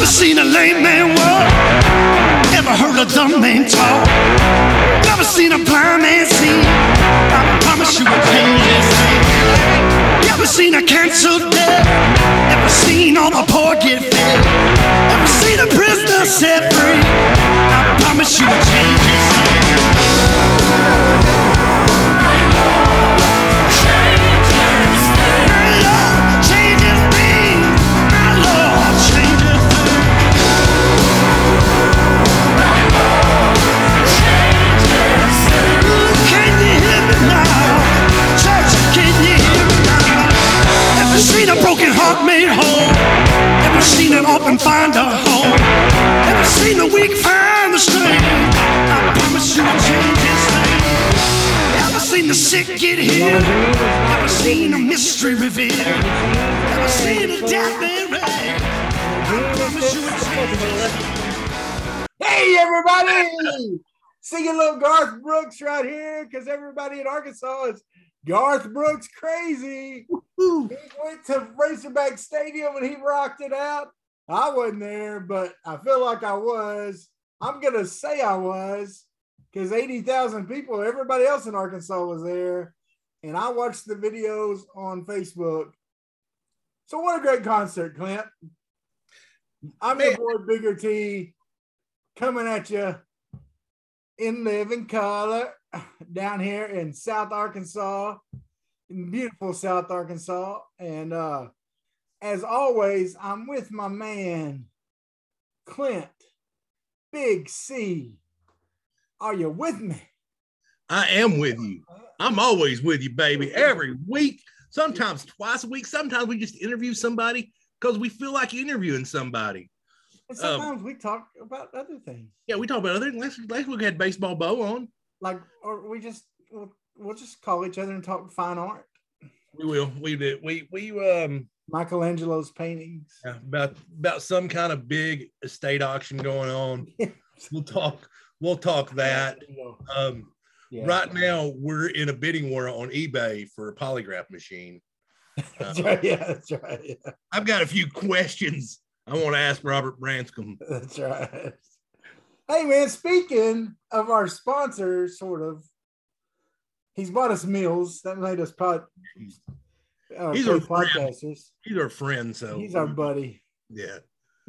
Never seen a lame man walk. Never heard a dumb man talk. Never seen a blind man see. I promise you change this thing. Never seen a cancer death. Never seen all the poor get fed. Never seen a prisoner set free. I promise you will change this thing. Heart made whole? Seen an orphan find a home? Ever seen the weak find the strength? I promise you I'll change this thing. Ever seen the sick get healed? Ever seen a mystery revealed? Ever seen a death man raised? I promise you I'll change. Hey, everybody! Singing little Garth Brooks right here because everybody in Arkansas is Garth Brooks crazy. He went to Razorback Stadium and he rocked it out. I wasn't there, but I feel like I was. I'm going to say I was because 80,000 people, everybody else in Arkansas was there. And I watched the videos on Facebook. So, what a great concert, Clint. I'm your boy, Bigger T, coming at you in living color down here in South Arkansas, in beautiful South Arkansas. And uh, as always, I'm with my man, Clint, Big C. Are you with me? I am with you. I'm always with you, baby. Every week, sometimes twice a week. Sometimes we just interview somebody because we feel like interviewing somebody. And sometimes we talk about other things, Yeah, we talk about other things. Last, last week we had baseball bow on. Like, or we just, we'll, we'll just call each other and talk fine art. We will. We did. We we um Michelangelo's paintings. Yeah, about about some kind of big estate auction going on. We'll talk. We'll talk that. Um, Yeah. Right now, we're in a bidding war on eBay for a polygraph machine. That's Uh, right. Yeah, that's right. Yeah, I've got a few questions I want to ask Robert Branscombe. that's right. Hey man, speaking of our sponsor, sort of, he's bought us meals that made us pod. Uh, He's our friend. podcasters. He's our friend, so He's our buddy. yeah.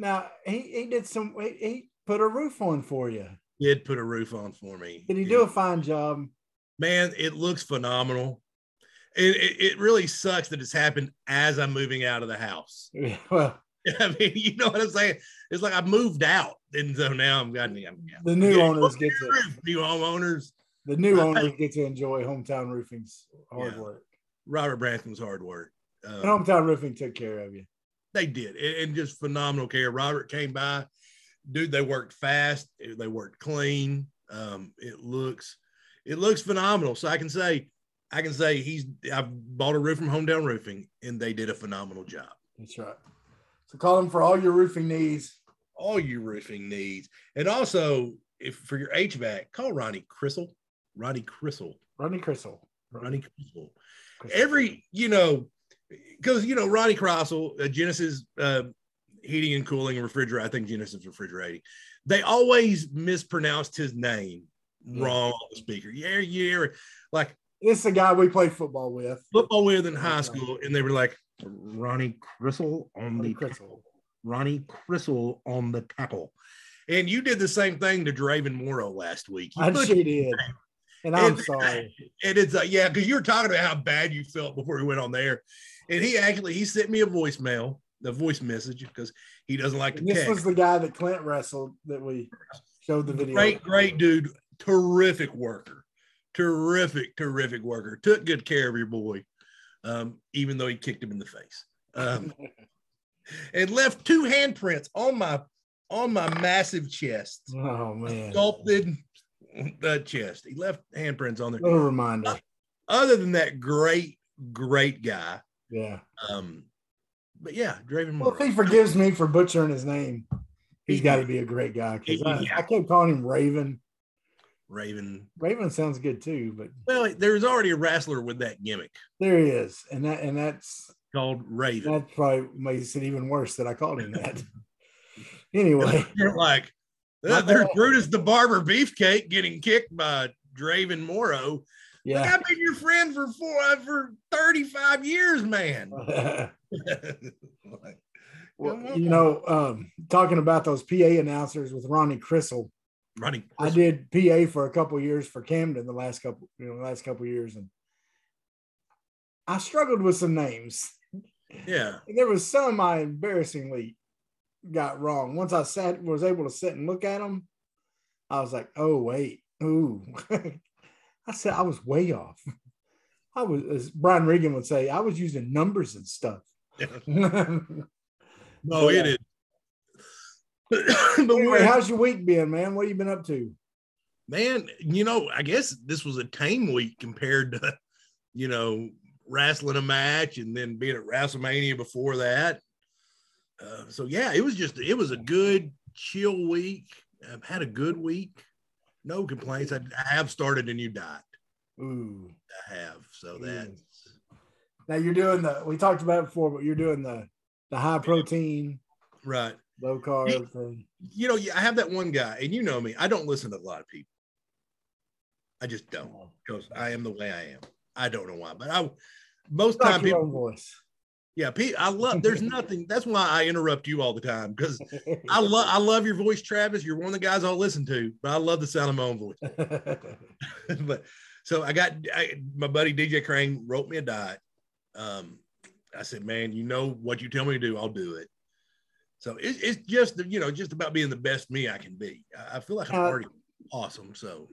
Now he, he did some. He, he put a roof on for you. Did put a roof on for me. Did he do a fine job? Man, it looks phenomenal. It, it, it really sucks that it's happened as I'm moving out of the house. Well, I mean, you know what I'm saying? It's like I moved out, and so now I'm got I'm, the new Yeah, owners get to new homeowners. the new owners get to enjoy hometown roofing's hard Yeah. work. Robert Branscome's hard work. Uh, hometown roofing took care of you. they did, and, and just phenomenal care. Robert came by, dude. They worked fast. They worked clean. Um, it looks, it looks phenomenal. So I can say, I can say he's. I bought a roof from Hometown Roofing, and they did a phenomenal job. That's right. So call them for all your roofing needs. All your roofing needs, and also if for your HVAC, call Ronnie Crissel. Ronnie Crissel. Ronnie Crystal. Ronnie Crissel. Every you know because you know Ronnie Crossell, uh, Genesis uh, heating and cooling and refrigerator. I think Genesis refrigerating. They always mispronounced his name Yeah. wrong on the speaker. Yeah, yeah, like This is the guy we played football with. football with in high school, and they were like Ronnie Crissel on Ronnie the Crystal. Ronnie Crissel on the tackle. And you did the same thing to Draven Morrow last week. You I sure did. And I'm And- sorry. And it's uh, yeah, because you were talking about how bad you felt before we went on there, and he actually he sent me a voicemail, a voice message because he doesn't like to And this text. was the guy that Clint wrestled that we showed the video. great, great dude, terrific worker, terrific, terrific worker. Took good care of your boy, um, even though he kicked him in the face, um, and left two handprints on my on my massive chest, Oh man. sculpted uh, chest. He left handprints on there. Little reminder. Other than that, great, great guy. Yeah. Um, but yeah, Draven Well, if he forgives me for butchering his name, he's He- got to be a great guy. Because I, Yeah. I kept calling him Raven. Raven. Raven sounds good too, but Well, there's already a wrestler with that gimmick there he is, and that and that's called Raven. that probably makes it even worse that I called him that. Anyway, You're like, "Uh, there's Brutus the Barber Beefcake getting kicked by Draven Morrow. Like, yeah. I've been your friend for four uh, for 35 years, man. Like, Well, you know, um, talking about those PA announcers with Ronnie Crissel, running. I did PA for a couple years for Camden the last couple, you know, last couple years, and I struggled with some names. Yeah. And There was some I embarrassingly got wrong. Once I sat, was able to sit and look at them, I was like, "Oh wait, ooh." I said I was way off. I was, as Brian Regan would say, I was using numbers and stuff. No, it is. but Anyway, how's your week been, man? What have you been up to? man, you know, I guess this was a tame week compared to, you know, wrestling a match and then being at WrestleMania before that. Uh, so yeah, it was just it was a good chill week. I've had a good week. No complaints. I, I have started a new diet. Ooh. I have. So that Now you're doing the we talked about it before, but you're doing the the high protein, right. low carb thing. You know, I have that one guy, and you know me. I don't listen to a lot of people. I just don't because I am the way I am. I don't know why, but I most Like time people own voice. Yeah, Pete, I love. There's nothing. That's why I interrupt you all the time because I love. I love your voice, Travis. You're one of the guys I'll listen to, but I love the sound of my own voice. but so I got I, my buddy DJ Crane wrote me a diet. Um, I said, man, you know what you tell me to do, I'll do it. So it, it's just you know just about being the best me I can be. I, I feel like I'm Uh, already awesome. So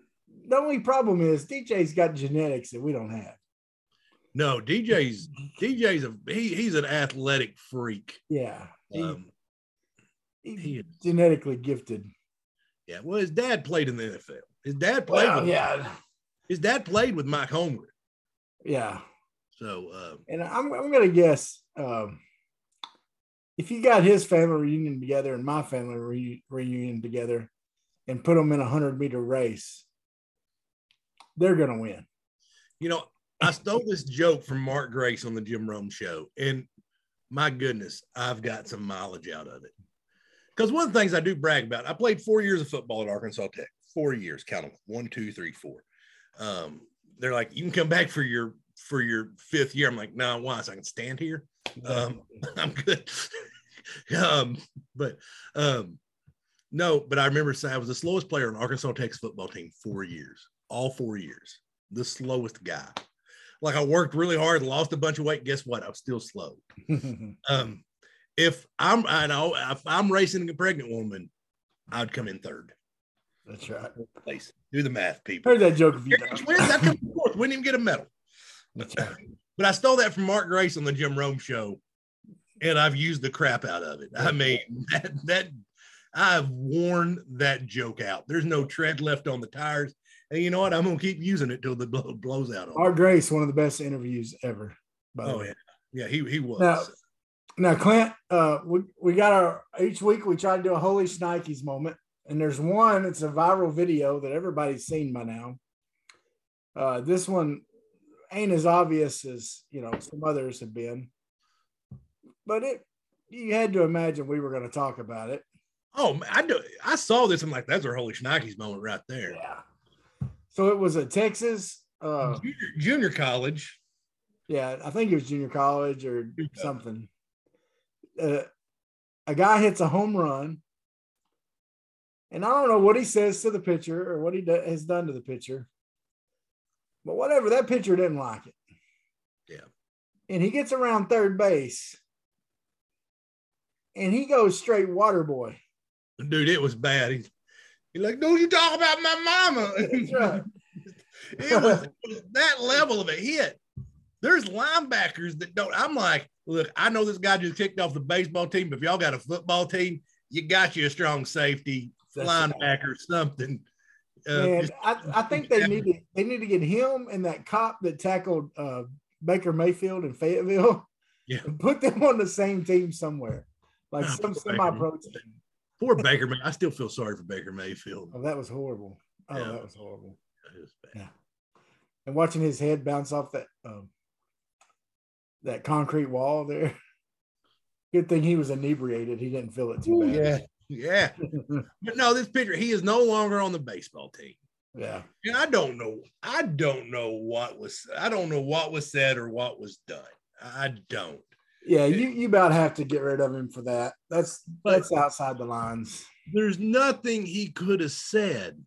the only problem is DJ's got genetics that we don't have. no, DJ's DJ's a he, he's an athletic freak. Yeah. He- Um, he's he genetically gifted. yeah, well, his dad played in the NFL. His dad played. Well, with, yeah. His dad played with Mike Holmgren. Yeah. So uh, And I'm, I'm going to guess um, if you got his family reunion together and my family re- reunion together and put them in a 100 meter race, they're going to win. you know, I stole this joke from Mark Grace on the Jim Rome show, and my goodness, I've got some mileage out of it. Because one of the things I do brag about, I played four years of football at Arkansas Tech. Four years, count them one, two, three, four. Um, they're like, you can come back for your for your fifth year. I'm like, no, why? So I can stand here. Um, I'm good. um, but um, no, but I remember saying I was the slowest player on Arkansas Tech's football team four years, all four years, the slowest guy. Like I worked really hard, lost a bunch of weight. Guess what? I'm still slow. Um, if I'm, I know if I'm racing a pregnant woman, I'd come in third That's right. place. Do the math, people. Heard that joke a few times. Twins, I'd come fourth. Wouldn't even get a medal. That's right. But I stole that from Mark Grace on the Jim Rome show, and I've used the crap out of it. I mean, that, that I've worn that joke out. There's no tread left on the tires. And you know what? I'm gonna keep using it till the blow, blows out. Art Grace, one of the best interviews ever. By the Oh way. yeah, yeah. He he was. Now- Now, Clint, uh, we, we got our each week we try to do a holy shnikes moment, and there's one. It's a viral video that everybody's seen by now. Uh, this one ain't as obvious as you know some others have been, but it you had to imagine we were going to talk about it. oh, I do. I saw this. I'm like, that's our holy schnikes moment right there. Yeah. So it was a Texas. Uh, Junior, junior college. yeah, I think it was junior college or something. Uh, a guy hits a home run, and I don't know what he says to the pitcher or what he do- has done to the pitcher, but whatever, that pitcher didn't like it. Yeah. And he gets around third base, and he goes straight water boy. Dude, it was bad. He's, he's like, no, you talk about my mama. That's right. it, was, it was that level of a hit. There's linebackers that don't. I'm like, look, I know this guy just kicked off the baseball team, but if y'all got a football team, you got you a strong safety, That's right. linebacker, something. Uh, And I, I think they need to they need to get him and that cop that tackled uh, Baker Mayfield in Fayetteville. Yeah. and put them on the same team somewhere, like some semi-pro team. Poor Baker. May- I still feel sorry for Baker Mayfield. Oh, that was horrible. Oh, Yeah. that was horrible. It was bad. And watching his head bounce off that um, that concrete wall there. Good thing he was inebriated. He didn't feel it too Ooh, bad. yeah. Yeah. But no, this picture, he is no longer on the baseball team. yeah. And I don't know. I don't know what was. I don't know what was said or what was done. I don't. Yeah, you you about have to get rid of him for that. That's that's outside the lines. There's nothing he could have said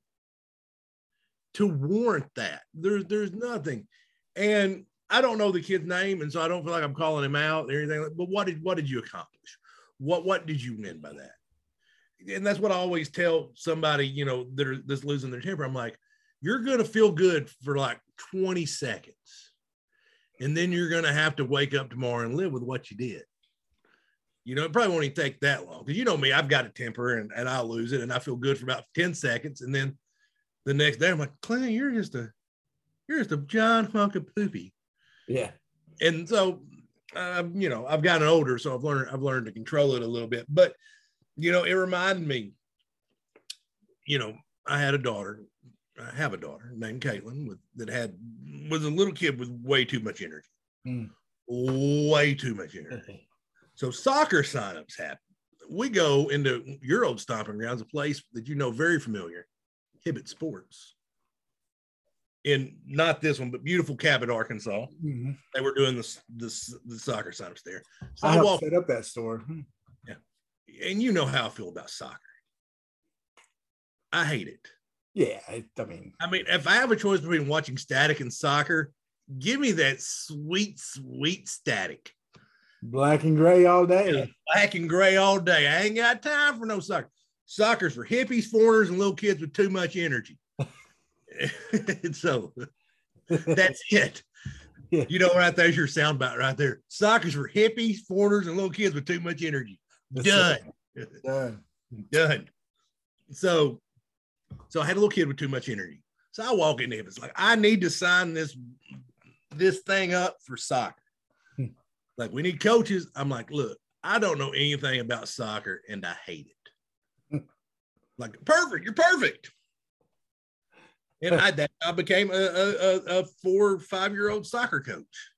to warrant that. There's there's nothing. And I don't know the kid's name, and so I don't feel like I'm calling him out or anything. But what did what did you accomplish? What what did you win by that? And that's what I always tell somebody, you know, that are that's losing their temper. I'm like, you're gonna feel good for like 20 seconds. And then you're gonna have to wake up tomorrow and live with what you did. You know, it probably won't even take that long because you know me, I've got a temper and, and I'll lose it and I feel good for about 10 seconds. And then the next day I'm like, Clint, you're just a you're just a John hunk of poopy. Yeah. And so um, you know, I've gotten older, so I've learned I've learned to control it a little bit. But you know, it reminded me, you know, I had a daughter, I have a daughter named Caitlin with that had was a little kid with way too much energy. Hmm. Way too much energy. So soccer signups happen. We go into your old stomping grounds, a place that you know very familiar, Hibbett Sports. In not this one, but beautiful Cabot, Arkansas. Mhm. They were doing this this the soccer signups there. So I I helped walk, set up that store. Yeah, and you know how I feel about soccer. I hate it. Yeah, I, I mean, I mean, if I have a choice between watching static and soccer, give me that sweet, sweet static. black and gray all day. Yeah. Black and gray all day. I ain't got time for no soccer. Soccer's for hippies, foreigners, and little kids with too much energy. so that's it. Yeah. You know, right there's your soundbite right there. Soccer's for hippies, foreigners, and little kids with too much energy. That's Done. it. Done. Done. So, so I had a little kid with too much energy. So I walk into him. It's like I need to sign this this thing up for soccer. Hmm. like we need coaches. I'm like, look, I don't know anything about soccer, and I hate it. Hmm. like perfect, you're perfect. And I that I became a, a, a- four five year old soccer coach.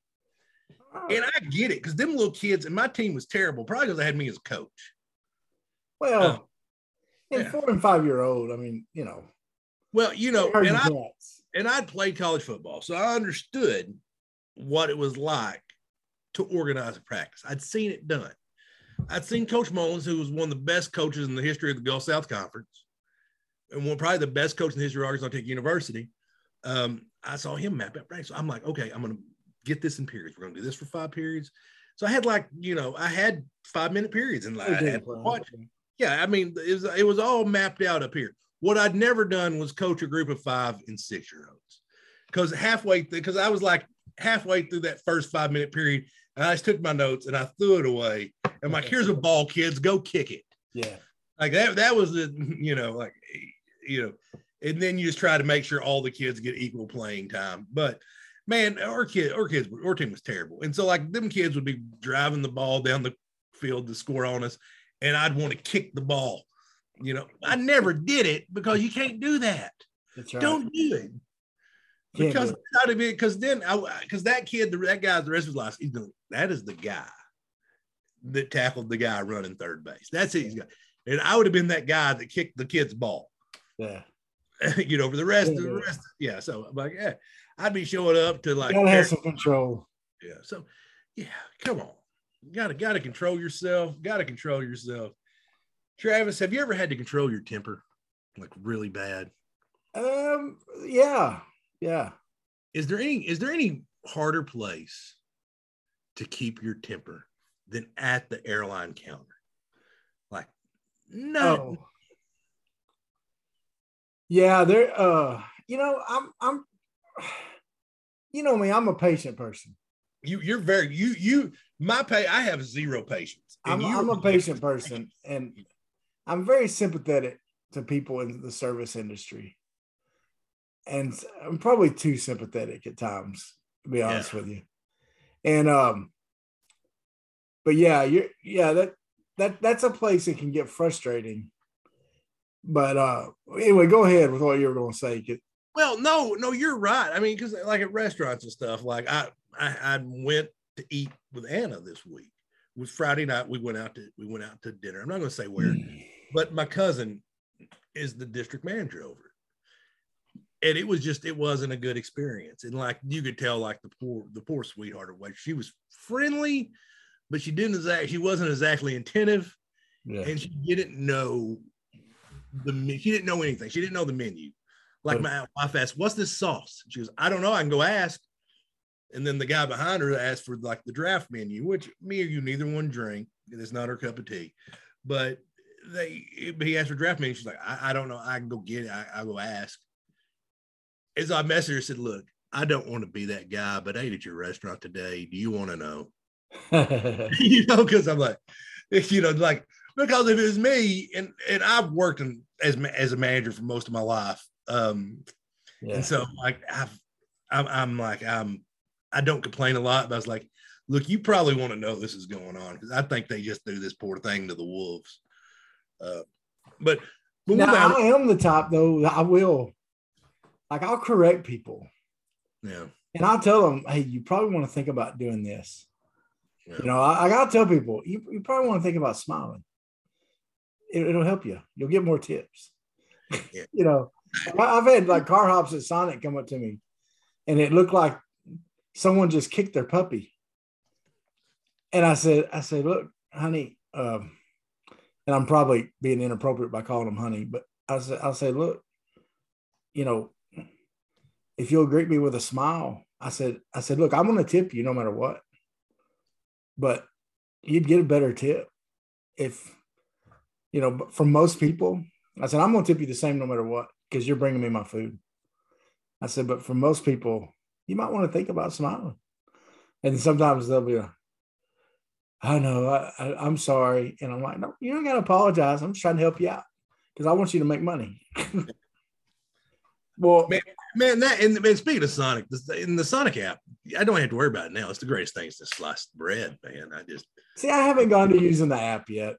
And I get it because them little kids and my team was terrible, probably because I had me as a coach. Well, in yeah. four and five year old, I mean, you know, Well, you know, and I cats. and I'd played college football, so I understood what it was like to organize a practice. I'd seen it done. I'd seen Coach Mullins, who was one of the best coaches in the history of the Gulf South Conference, and one probably the best coach in the history of Arkansas Tech University. Um, I saw him map out practice. So I'm like, okay, I'm gonna get this in periods. We're gonna do this for five periods. So I had like, you know, I had five minute periods and like, I had to watch yeah, I mean, it was, it was all mapped out up here. What I'd never done was coach a group of five and six year olds because halfway, because I was like halfway through that first five minute period, and I just took my notes and I threw it away. I'm like, here's a ball, kids, go kick it. Yeah. Like that, that was the, you know, like, you know, and then you just try to make sure all the kids get equal playing time. But man, our kid, our kids, our team was terrible. And so like them kids would be driving the ball down the field to score on us, and I'd want to kick the ball. You know, I never did it because you can't do that. That's right. Don't do it. Can't Because do how to be because then I because that kid, the, that guy, the rest of his life, he's doing that is the guy that tackled the guy running third base. That's it. He's got, and I would have been that guy that kicked the kid's ball. yeah. you know, for the rest of the rest. Yeah. So I'm like, yeah, I'd be showing up to like, Gotta have some control. yeah. So, yeah, come on, gotta gotta control yourself. Gotta control yourself. Travis, have you ever had to control your temper, like really bad? Um, yeah, yeah. Is there any is there any harder place to keep your temper than at the airline counter? Like, no. Oh. Yeah, there uh you know, I'm I'm you know me, I'm a patient person. You you're very you you my pay. I have zero patience. and I'm, I'm a patient person and I'm very sympathetic to people in the service industry. And I'm probably too sympathetic at times, to be honest with you. And um but yeah, you're yeah, that that that's a place that can get frustrating. But uh anyway, go ahead with what you were gonna say. 'cause- Well, no, no, you're right. I mean, because like at restaurants and stuff, like I, I, I went to eat with Anna this week. It was Friday night. We went out to we went out to dinner. I'm not going to say where, but my cousin is the district manager over it. And it was just it wasn't a good experience. And like you could tell, like the poor the poor sweetheart of she was friendly, but she didn't exactly she wasn't exactly attentive, Yeah. and she didn't know the she didn't know anything. She didn't know the menu. Like my wife asked, "What's this sauce?" She goes, "I don't know. I can go ask." And then the guy behind her asked for like the draft menu, which me or you neither one drink, it's not her cup of tea. But they, he asked for draft menu. She's like, "I, I don't know. I can go get it. I, I'll go ask." As I messaged her, said, "Look, I don't want to be that guy, but I ate at your restaurant today. Do you want to know?" you know, because I'm like, you know, like because if it was me, and and I've worked in, as as a manager for most of my life, um, yeah. and so like I've, I'm I'm like I'm I don't complain a lot, but I was like, look, you probably want to know this is going on because I think they just do this poor thing to the wolves. Uh, but but now one I am the type though. I will, like, I'll correct people, yeah, and I'll tell them, "Hey, you probably want to think about doing this." yeah, You know, I, I gotta tell people, you, you probably want to think about smiling. It, it'll help you. You'll get more tips. Yeah. you know, I, I've had like car hops at Sonic come up to me, and it looked like someone just kicked their puppy. And I said, I said, look, honey, um, and I'm probably being inappropriate by calling them honey, but I said, I'll say, look, you know, if you'll greet me with a smile, I said, I said, look, I'm going to tip you no matter what, but you'd get a better tip if, you know, for most people, I said, I'm going to tip you the same no matter what, because you're bringing me my food. I said, but for most people, you might want to think about smiling. And sometimes they'll be like, I know, I, I'm sorry. And I'm like, no, you don't got to apologize. I'm just trying to help you out because I want you to make money. well, Man. man. That and, and speaking of Sonic, in the Sonic app, I don't have to worry about it now. It's the greatest thing to slice bread, man. I just see, I haven't gone to using the app yet.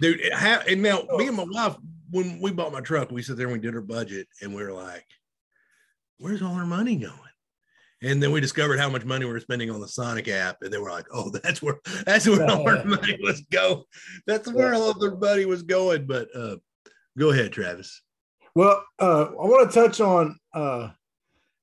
dude it ha- and now oh. me and my wife when we bought my truck we sat there and we did our budget and we were like where's all our money going and then we discovered how much money we were spending on the sonic app and then we're like oh that's where that's where all our money was going that's where all of their money was going but uh go ahead travis Well, uh, I want to touch on uh,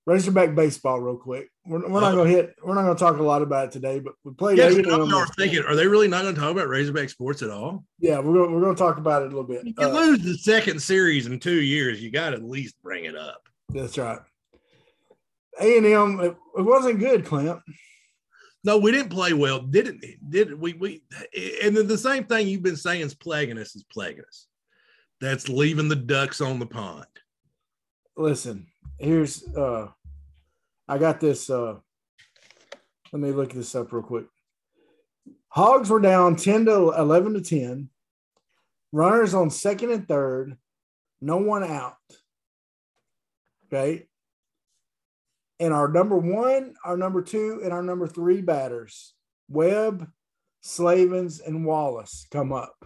Razorback baseball real quick. We're, we're not going to hit. We're not going to talk a lot about it today, but we played. yeah, was thinking, are they really not going to talk about Razorback sports at all? Yeah, we're going we're going to talk about it a little bit. If you Uh, lose the second series in two years, you got to at least bring it up. that's right. A and M. It, it wasn't good, Clint. No, we didn't play well. Didn't did we? We and then the same thing you've been saying is plaguing us is plaguing us. That's leaving the ducks on the pond. Listen, here's. uh I got this. uh Let me look this up real quick. Hogs were down ten to eleven to ten. Runners on second and third. No one out. Okay. And our number one, our number two, and our number three batters, Webb, Slavens, and Wallace, come up.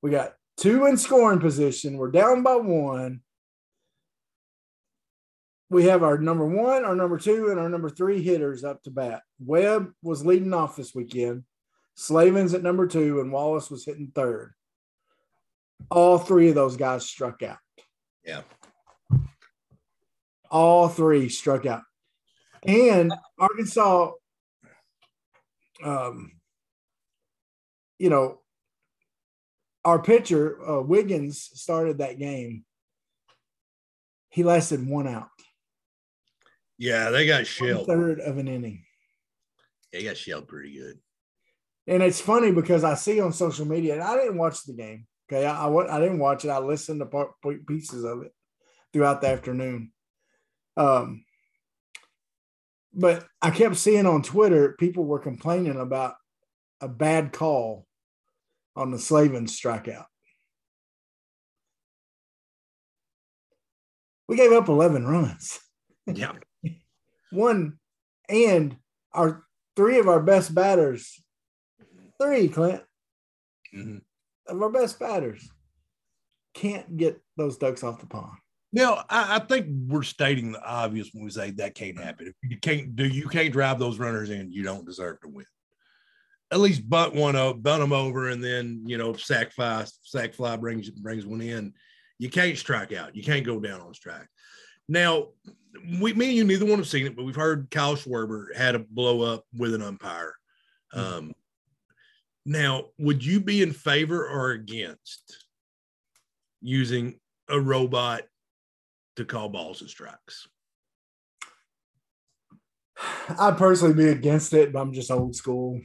We got two in scoring position. We're down by one. We have our number one, our number two, and our number three hitters up to bat. Webb was leading off this weekend. Slavens at number two, and Wallace was hitting third. All three of those guys struck out. Yeah. All three struck out. And Arkansas, um, you know, our pitcher, uh, Wiggins, started that game. He lasted one out, Yeah, they got shelled. third of an inning. They got shelled pretty good. And it's funny because I see on social media, and I didn't watch the game. Okay, I, I, I didn't watch it. I listened to part, pieces of it throughout the afternoon. Um, but I kept seeing on Twitter people were complaining about a bad call on the Slavin strikeout. We gave up 11 runs. Yeah. One, and our three of our best batters, three, Clint, Mhm. of our best batters can't get those ducks off the pond. Now, I, I think we're stating the obvious when we say that can't happen. If you can't do, you can't drive those runners in. You don't deserve to win. at least bunt one up, bunt them over, and then you know sack fly, sack fly brings brings one in. You can't strike out. You can't go down on strike. Now, we, me and you, neither one have seen it, but we've heard Kyle Schwarber had a blow up with an umpire. Um, now, would you be in favor or against using a robot to call balls and strikes? I'd personally be against it, but I'm just old school.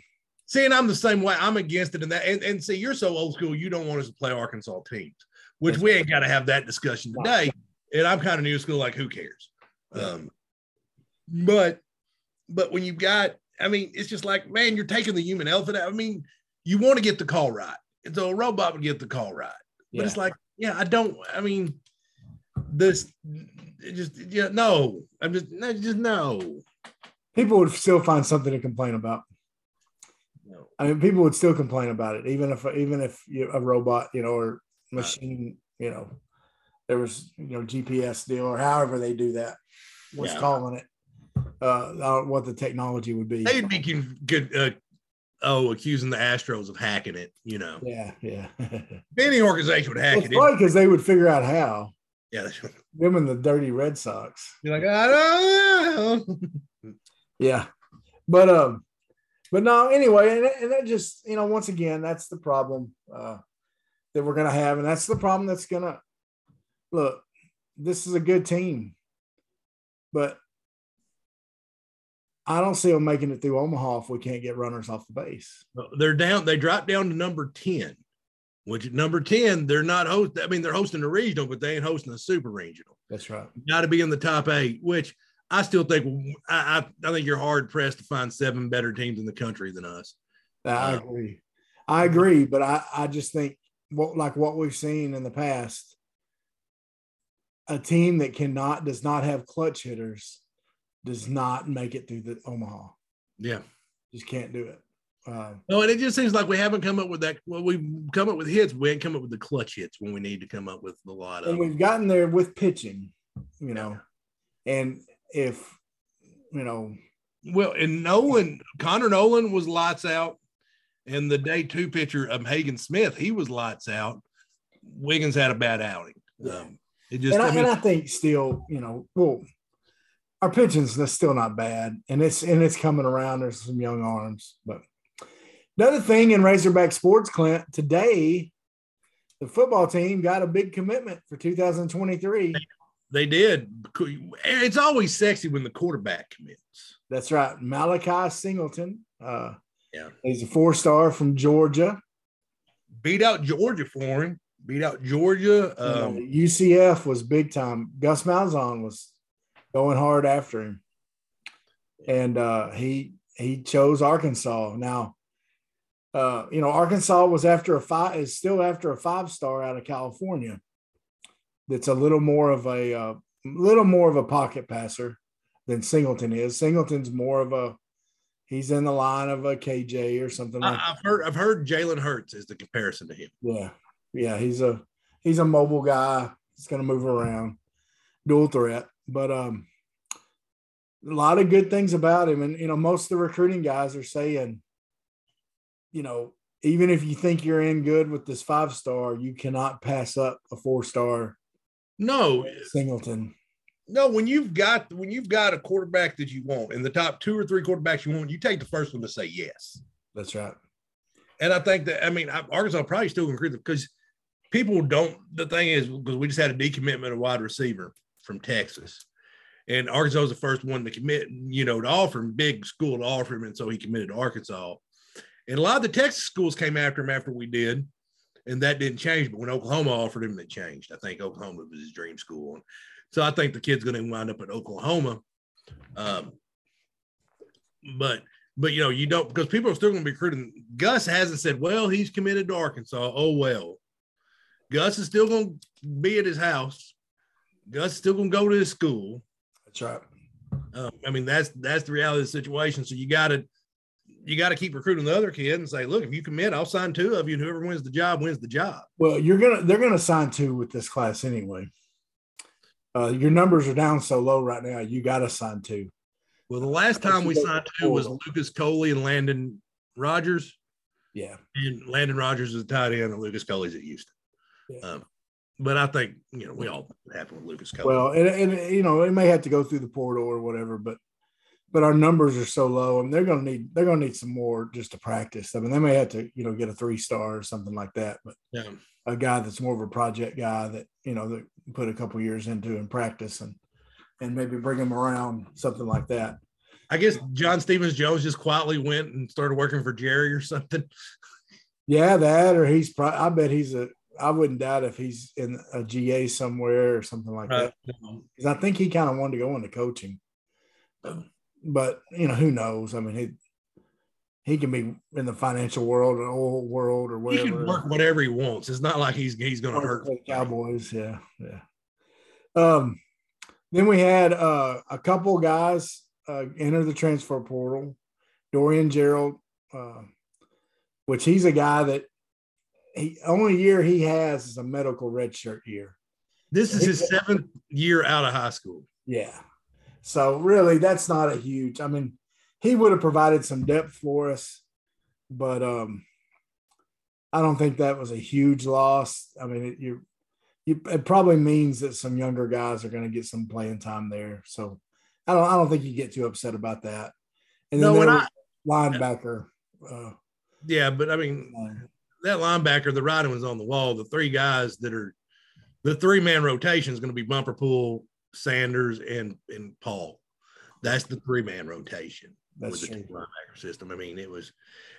See, and I'm the same way. I'm against it in that. And, and see, you're so old school, you don't want us to play Arkansas teams, which we ain't got to have that discussion today. And I'm kind of new school, like who cares? Um, but but when you've got, I mean, it's just like, man, you're taking the human elephant out. I mean, you want to get the call right. And so a robot would get the call right. But it's like, yeah, I don't, I mean, this just yeah, no. I'm just no, just no. people would still find something to complain about. No. I mean, people would still complain about it, even if even if you, a robot, you know, or machine, you know, there was you know GPS deal or however they do that. What's Yeah. calling it? Uh, uh, what the technology would be. They'd be good uh, oh, accusing the Astros of hacking it, you know. Yeah, yeah. Any organization would hack it's it. because they would figure out how. Yeah, they- Them and the dirty Red Sox. you're like, I don't know. Yeah, but um, but no. Anyway, and, and that just you know, once again, that's the problem uh, that we're gonna have, and that's the problem that's gonna look. This is a good team, but I don't see them making it through Omaha if we can't get runners off the base. They're down, they dropped down to number 10, which number 10, they're not host. I mean, they're hosting the regional, but they ain't hosting the super regional. That's right. got to be in the top eight, which I still think I, I, I think you're hard pressed to find seven better teams in the country than us. I Uh, agree. I agree, but I I just think what like what we've seen in the past, a team that cannot does not have clutch hitters does not make it through the Omaha. Yeah. Just can't do it. Uh, No, and it just seems like we haven't come up with that. Well, we've come up with hits. We ain't come up with the clutch hits when we need to come up with a lot of. and we've gotten there with pitching, you know, and if you know, Well, and Noland, Connor Noland was lights out, and the day two pitcher of Hagen Smith, he was lights out. Wiggins had a bad outing. Um, it just, and I, I mean, and I think still, you know, well, our pitching's that's still not bad, and it's and it's coming around. There's some young arms, but another thing in Razorback sports, Clint, today, the football team got a big commitment for 2023. they did. It's always sexy when the quarterback commits. That's right, Malachi Singleton. Uh, Yeah. he's a four star from Georgia. Beat out Georgia for him. Beat out Georgia. Um, UCF was big time. Gus Malzahn was going hard after him, and uh, he he chose Arkansas. Now, uh, you know, Arkansas was after a five is still after a five star out of California. That's a little more of a uh, little more of a pocket passer than Singleton is. Singleton's more of a he's in the line of a KJ or something like. I've heard. I've heard Jalen Hurts is the comparison to him. Yeah, yeah, he's a he's a mobile guy. He's going to move around, dual threat. But um, a lot of good things about him, and you know, most of the recruiting guys are saying, you know, even if you think you're in good with this five star, you cannot pass up a four star No, Singleton. no. When you've got when you've got a quarterback that you want in the top two or three quarterbacks you want, you take the first one to say yes. That's right. And I think that I mean Arkansas probably still increase because people don't. The thing is because we just had a decommitment of wide receiver from Texas, and Arkansas was the first one to commit. You know, to offer him big school to offer him, and so he committed to Arkansas. And a lot of the Texas schools came after him after we did, and that didn't change. But when Oklahoma offered him, it changed. I think Oklahoma was his dream school, and so I think the kid's going to wind up at Oklahoma. Um, but but you know you don't because people are still going to be recruiting. Gus hasn't said, well, he's committed to Arkansas. Oh well, Gus is still going to be at his house. Gus is still going to go to his school. That's right. Um, I mean, that's that's the reality of the situation. So you got to you got to keep recruiting the other kid and say, look, if you commit, I'll sign two of you, and whoever wins the job wins the job. Well, you're gonna they're gonna sign two with this class anyway. Uh, your numbers are down so low right now. You got to sign two. Well, the last time we signed two was. Lucas Coley and Landon Rogers. Yeah. And Landon Rogers is a tight end, and Lucas Coley's at Houston. Yeah. Um, but I think you know we all happen with Lucas Coley. Well, and, and you know, it may have to go through the portal or whatever, but but our numbers are so low, and they're going to need they're going to need some more just to practice. I mean, they may have to you know get a three star or something like that, but yeah. a guy that's more of a project guy that you know that put a couple years into in practice and and maybe bring him around something like that. I guess John Stevens Jones just quietly went and started working for Jerry or something. Yeah, that or he's probably. I bet he's a. I wouldn't doubt if he's in a GA somewhere or something like that. Because I think he kind of wanted to go into coaching, but you know who knows? I mean, he he can be in the financial world or oil world or whatever. He can work whatever he wants. It's not like he's he's going to hurt. Cowboys. Yeah, yeah. Um, then we had uh, a couple guys uh, enter the transfer portal. Dorian Gerald, uh, which he's a guy that he only year he has is a medical redshirt year. This is his seventh year out of high school. Yeah. So really, that's not a huge. I mean, he would have provided some depth for us, but um, I don't think that was a huge loss. I mean, it, you, you, it probably means that some younger guys are going to get some playing time there. So I don't, I don't think you get too upset about that. And then No, when I linebacker. Uh, yeah, but I mean line. that linebacker, the writing was on the wall. The three guys that are the three man rotation is going to be Bumper Pool, Sanders, and and Paul. That's the three man rotation That's with the true. two linebacker system. I mean, it was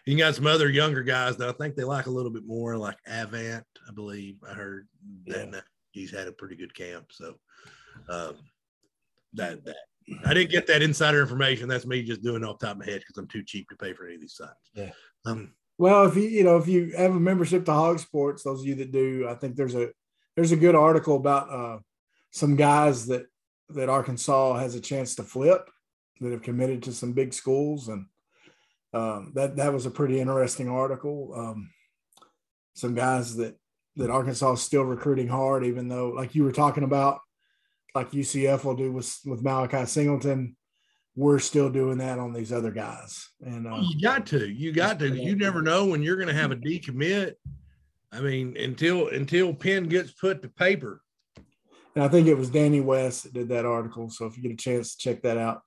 you got some other younger guys that I think they like a little bit more, like Avant, I believe. I heard that Yeah. he's had a pretty good camp. So um, that that I didn't get that insider information. That's me just doing it off the top of my head because I'm too cheap to pay for any of these sites. Yeah. Um, Well, if you you know if you have a membership to Hog Sports, those of you that do, I think there's a there's a good article about uh, some guys that that Arkansas has a chance to flip that have committed to some big schools, and um, that that was a pretty interesting article. Um, some guys that that Arkansas is still recruiting hard, even though, like you were talking about, like UCF will do with with Malachi Singleton. We're still doing that on these other guys, and uh, You got to. You got to. You never know when you're going to have a decommit. I mean, until until pen gets put to paper. And I think it was Danny West that did that article. So if you get a chance to check that out,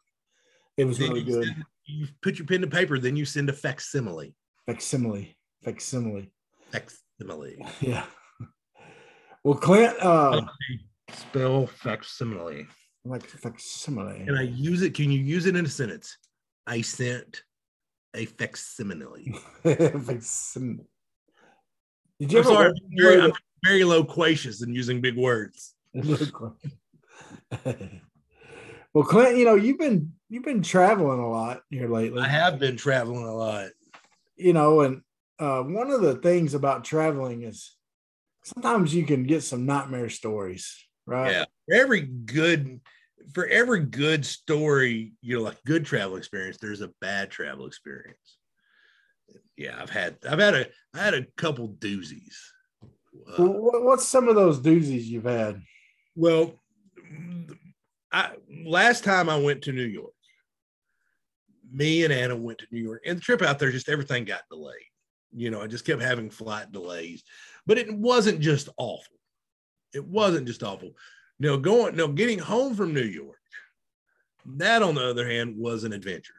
it was Then really you, good. send- you put your pen to paper, then you send a facsimile. Facsimile. Facsimile. Facsimile. Yeah. Well, Clint, uh, Spell facsimile. like facsimile. Can I use it? Can you use it in a sentence? I sent a facsimile. Facsim- Did you I'm ever sorry, I'm very, I'm very loquacious in using big words. Well, Clint, you know you've been you've been traveling a lot here lately. I have been traveling a lot. you know, and uh, one of the things about traveling is sometimes you can get some nightmare stories, right? Yeah. For every good for every good story, you know, like good travel experience, there's a bad travel experience. Yeah, I've had I've had a I had a couple doozies. Uh, Well, what's some of those doozies you've had? Well, I last time I went to New York, me and Anna went to New York, and the trip out there, just everything got delayed. You know, I just kept having flight delays, but it wasn't just awful. It wasn't just awful. No, going, no, getting home from New York, that on the other hand was an adventure.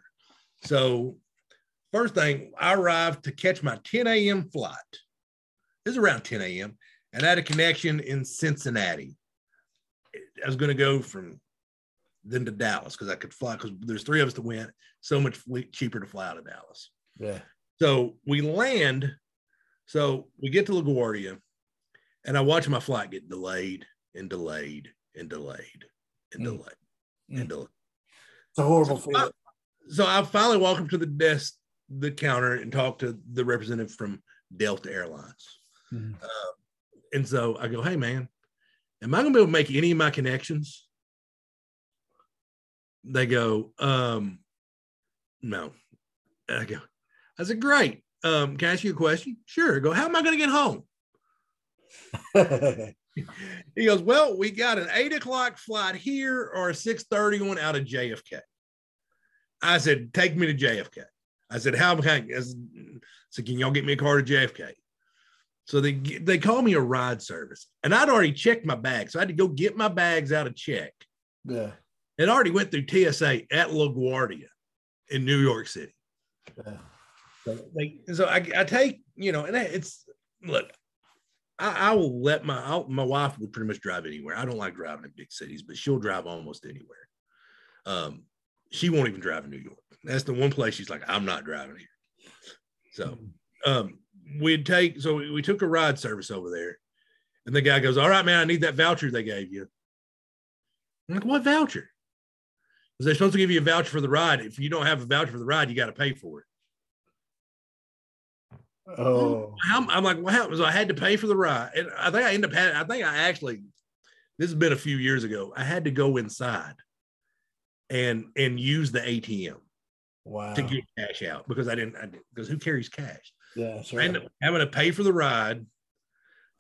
So, first thing, I arrived to catch my 10 a.m. flight. It was around 10 a.m. and I had a connection in Cincinnati. I was going to go from then to Dallas because I could fly because there's three of us that went. So much cheaper to fly out of Dallas. Yeah. So we land. So we get to LaGuardia, and I watch my flight get delayed and delayed and delayed and Mm. delayed Mm. and delayed. It's a horrible So, feeling. So I finally walk up to the desk, the counter, and talk to the representative from Delta Airlines. Mhm. Uh, and so I go, "Hey, man, am I going to be able to make any of my connections?" They go, um, "No." And I go, "I said, great. Um, can I ask you a question?" Sure. I go, "How am I going to get home?" He goes, Well, we got an eight o'clock flight here or a 6:30 one out of JFK. I said, Take me to JFK. I said, How can I I said, can y'all get me a car to JFK? So they they call me a ride service, and I'd already checked my bag, so I had to go get my bags out of check. Yeah. It already went through TSA at LaGuardia in New York City. Yeah. So, they, so I, I take you know, and it's look, I, I will let my I'll, my wife would pretty much drive anywhere. I don't like driving in big cities, but she'll drive almost anywhere. Um, she won't even drive in New York. That's the one place she's like, I'm not driving here. So um, we'd take so we, took a ride service over there, and the guy goes, "All right, man, I need that voucher they gave you." I'm like, "What voucher?" Because they're supposed to give you a voucher for the ride. If you don't have a voucher for the ride, you got to pay for it. Oh. How, I'm like, what happened? So I had to pay for the ride, and I think I ended up having. I think I actually, this has been a few years ago. I had to go inside and and use the ATM Wow. to get cash out because I didn't. I didn't because who carries cash? Yeah, that's I right. ended up having to pay for the ride.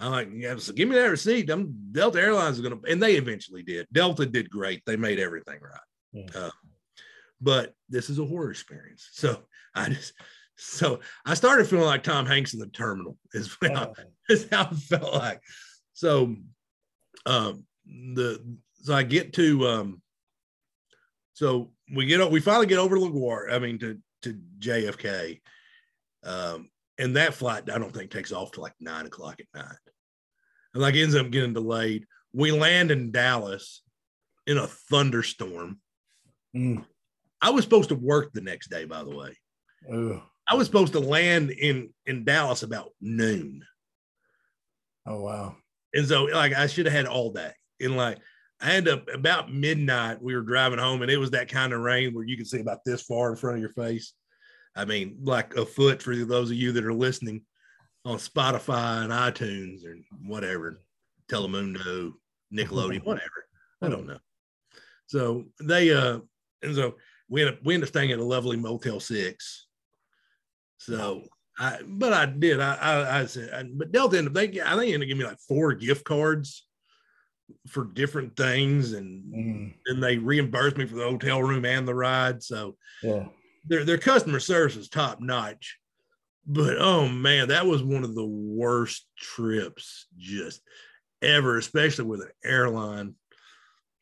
I'm like, yeah, so give me that receipt. I'm Delta Airlines is gonna, and they eventually did. Delta did great. They made everything right. Yeah. Uh, but this is a horror experience. So I just, so I started feeling like Tom Hanks in the terminal. Is when I, Oh, is how it felt like. So, um, the so I get to um, so we get we finally get over to LaGuardia. I mean to to JFK, um, and that flight I don't think takes off till like nine o'clock at night, and like ends up getting delayed. We land in Dallas in a thunderstorm. mm, I was supposed to work the next day, by the way. ooh. I was supposed to land in in Dallas about noon. Oh wow. And so like I should have had all day. And like I ended up about midnight, we were driving home and it was that kind of rain where you can see about this far in front of your face. I mean, like a foot for those of you that are listening on Spotify and iTunes or whatever, Telemundo, Nickelodeon, whatever. I don't know. So they uh and so we ended up we ended up staying at a lovely Motel Six. So I but I did. I I, I said I, but Delta ended up they I think they ended up giving me like four gift cards for different things and Mm, and they reimbursed me for the hotel room and the ride. So yeah. Their their customer service is top notch. But oh man, that was one of the worst trips just ever, especially with an airline.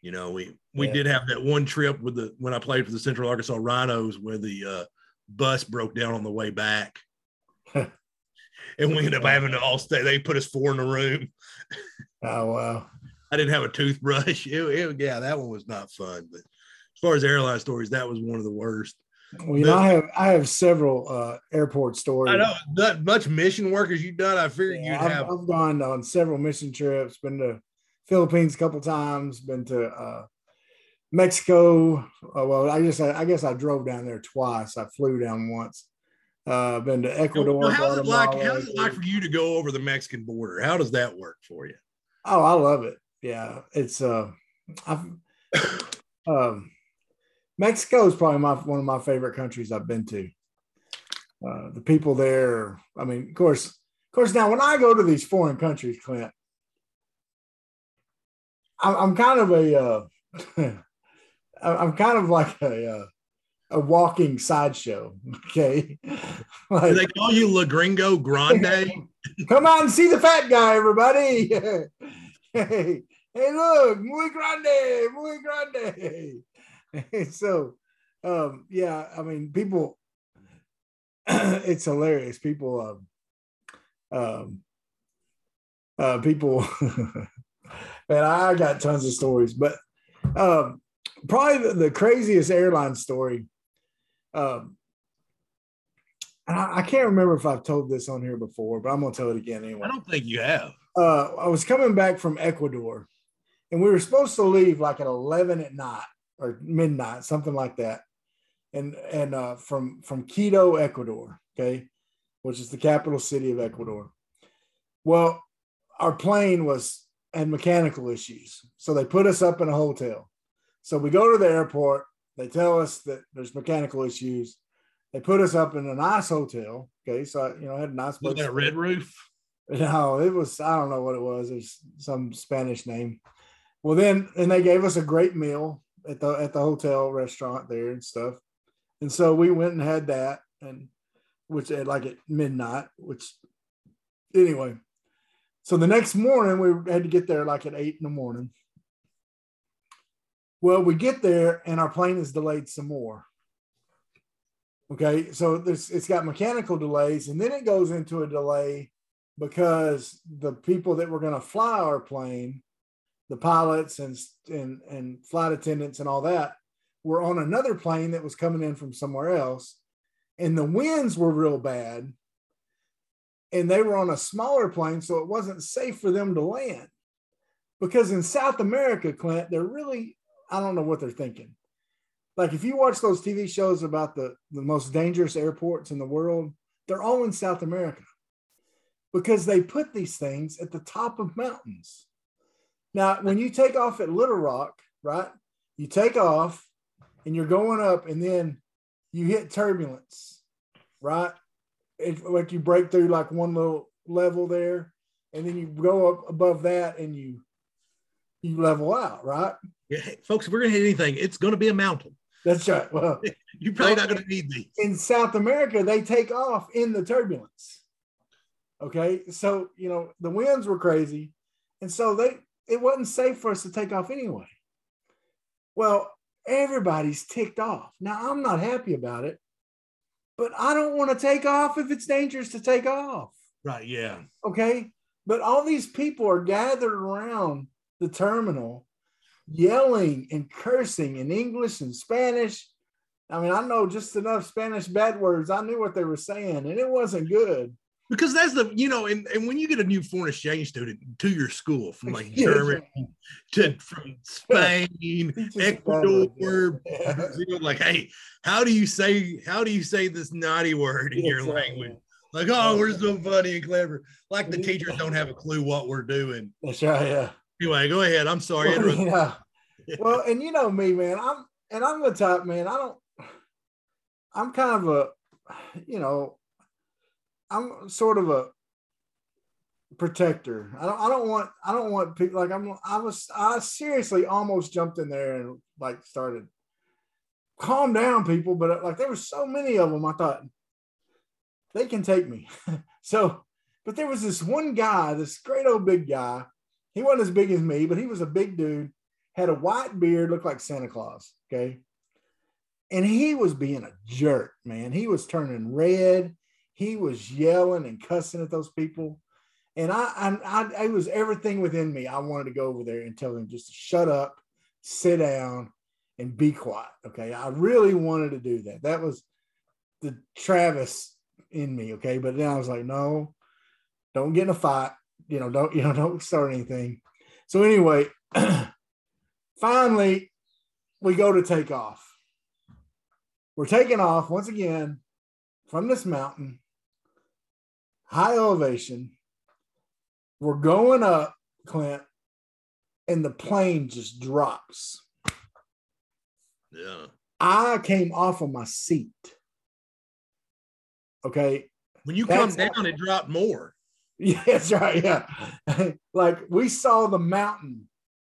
You know, we we Yeah. did have that one trip with the when I played for the Central Arkansas Rhinos where the uh, bus broke down on the way back. and we ended up having to all stay. They put us four in the room. Oh wow. I didn't have a toothbrush. It, it- yeah, that one was not fun. But as far as airline stories, that was one of the worst. Well, you know, I have I have several uh, airport stories. I know that much mission work as you've done. I figured Yeah, you'd I've, have. I've gone on several mission trips. Been to Philippines a couple times. Been to uh, Mexico. Uh, well, I guess I, I guess I drove down there twice. I flew down once. Uh, been to Ecuador. Well, how's it like? How's it like for you to go over the Mexican border? How does that work for you? Oh, I love it. Yeah, it's uh, I've um, Mexico is probably my one of my favorite countries I've been to. Uh, the people there, I mean, of course, of course. Now, when I go to these foreign countries, Clint, I'm, I'm kind of a, uh, I'm kind of like a, uh, a walking sideshow. Okay, Do like, they call you La Gringo Grande? Come on, see the fat guy, everybody. hey, hey, look, muy grande, muy grande. so, um, yeah, I mean, people, it's hilarious. People, um, um, uh, people, man, I got tons of stories, but um, probably the, the craziest airline story. Um, and I, I can't remember if I've told this on here before, but I'm gonna tell it again anyway I don't think you have. uh, I was coming back from Ecuador, and we were supposed to leave like at eleven at night or midnight, something like that, and and uh, from from Quito, Ecuador, okay, which is the capital city of Ecuador. Well, our plane was had mechanical issues, so they put us up in a hotel. So we go to the airport. They tell us that there's mechanical issues. They put us up in a nice hotel. Okay, so I, you know, I had a nice Was that Red Roof? No, it was I don't know what it was. It's some Spanish name. Well, then and they gave us a great meal at the at the hotel restaurant there and stuff. And so we went and had that. And which at like at midnight, which anyway. So the next morning we had to get there like at eight in the morning. Well, we get there and our plane is delayed some more. Okay, so this it's got mechanical delays, and then it goes into a delay because the people that were going to fly our plane, the pilots and and and flight attendants and all that, were on another plane that was coming in from somewhere else, and the winds were real bad, and they were on a smaller plane, so it wasn't safe for them to land. Because in South America, Clint, they're really I don't know what they're thinking like if you watch those TV shows about the, the most dangerous airports in the world, they're all in South America because they put these things at the top of mountains. Now, when you take off at Little Rock, right? You take off and you're going up, and then you hit turbulence, right? It, like you break through like one little level there, and then you go up above that and you you level out, right? Yeah, folks, if we're gonna hit anything, it's gonna be a mountain. That's right. Well, you're probably not going to need these. In South America, they take off in the turbulence. Okay. So, you know, the winds were crazy. And so they, it wasn't safe for us to take off anyway. Well, everybody's ticked off. Now, I'm not happy about it, but I don't want to take off if it's dangerous to take off. Right. Yeah. Okay. But all these people are gathered around the terminal yelling and cursing in English and Spanish. I mean, I know just enough Spanish bad words. I knew what they were saying, and it wasn't good. Because that's the, you know, and, and when you get a new foreign exchange student to your school from like Germany to from Spain, Ecuador, yeah. Brazil, like, hey, how do you say how do you say this naughty word in your language? Like, oh, we're so funny and clever. Like the teachers don't have a clue what we're doing. That's right, yeah. Anyway, go ahead. I'm sorry. Well, yeah. well, and you know me, man. I'm and I'm the type, man. I don't. I'm kind of a, you know, I'm sort of a protector. I don't. I don't want. I don't want people like I'm. I was. I seriously almost jumped in there and like started. Calm down, people. But like there were so many of them. I thought they can take me. so, but there was this one guy, this great old big guy he wasn't as big as me, but he was a big dude, had a white beard, looked like Santa Claus. Okay. And he was being a jerk, man. He was turning red. He was yelling and cussing at those people. And I, I, I, it was everything within me. I wanted to go over there and tell him just to shut up, sit down, and be quiet. Okay. I really wanted to do that. That was the Travis in me. Okay. But then I was like, no, don't get in a fight you know, don't you know, don't start anything. So anyway, finally, we go to take off. We're taking off once again from this mountain, high elevation. We're going up, Clint, and the plane just drops. Yeah. I came off of my seat. Okay. When you That's come down, it dropped more. Yeah, that's right. Yeah. like we saw the mountain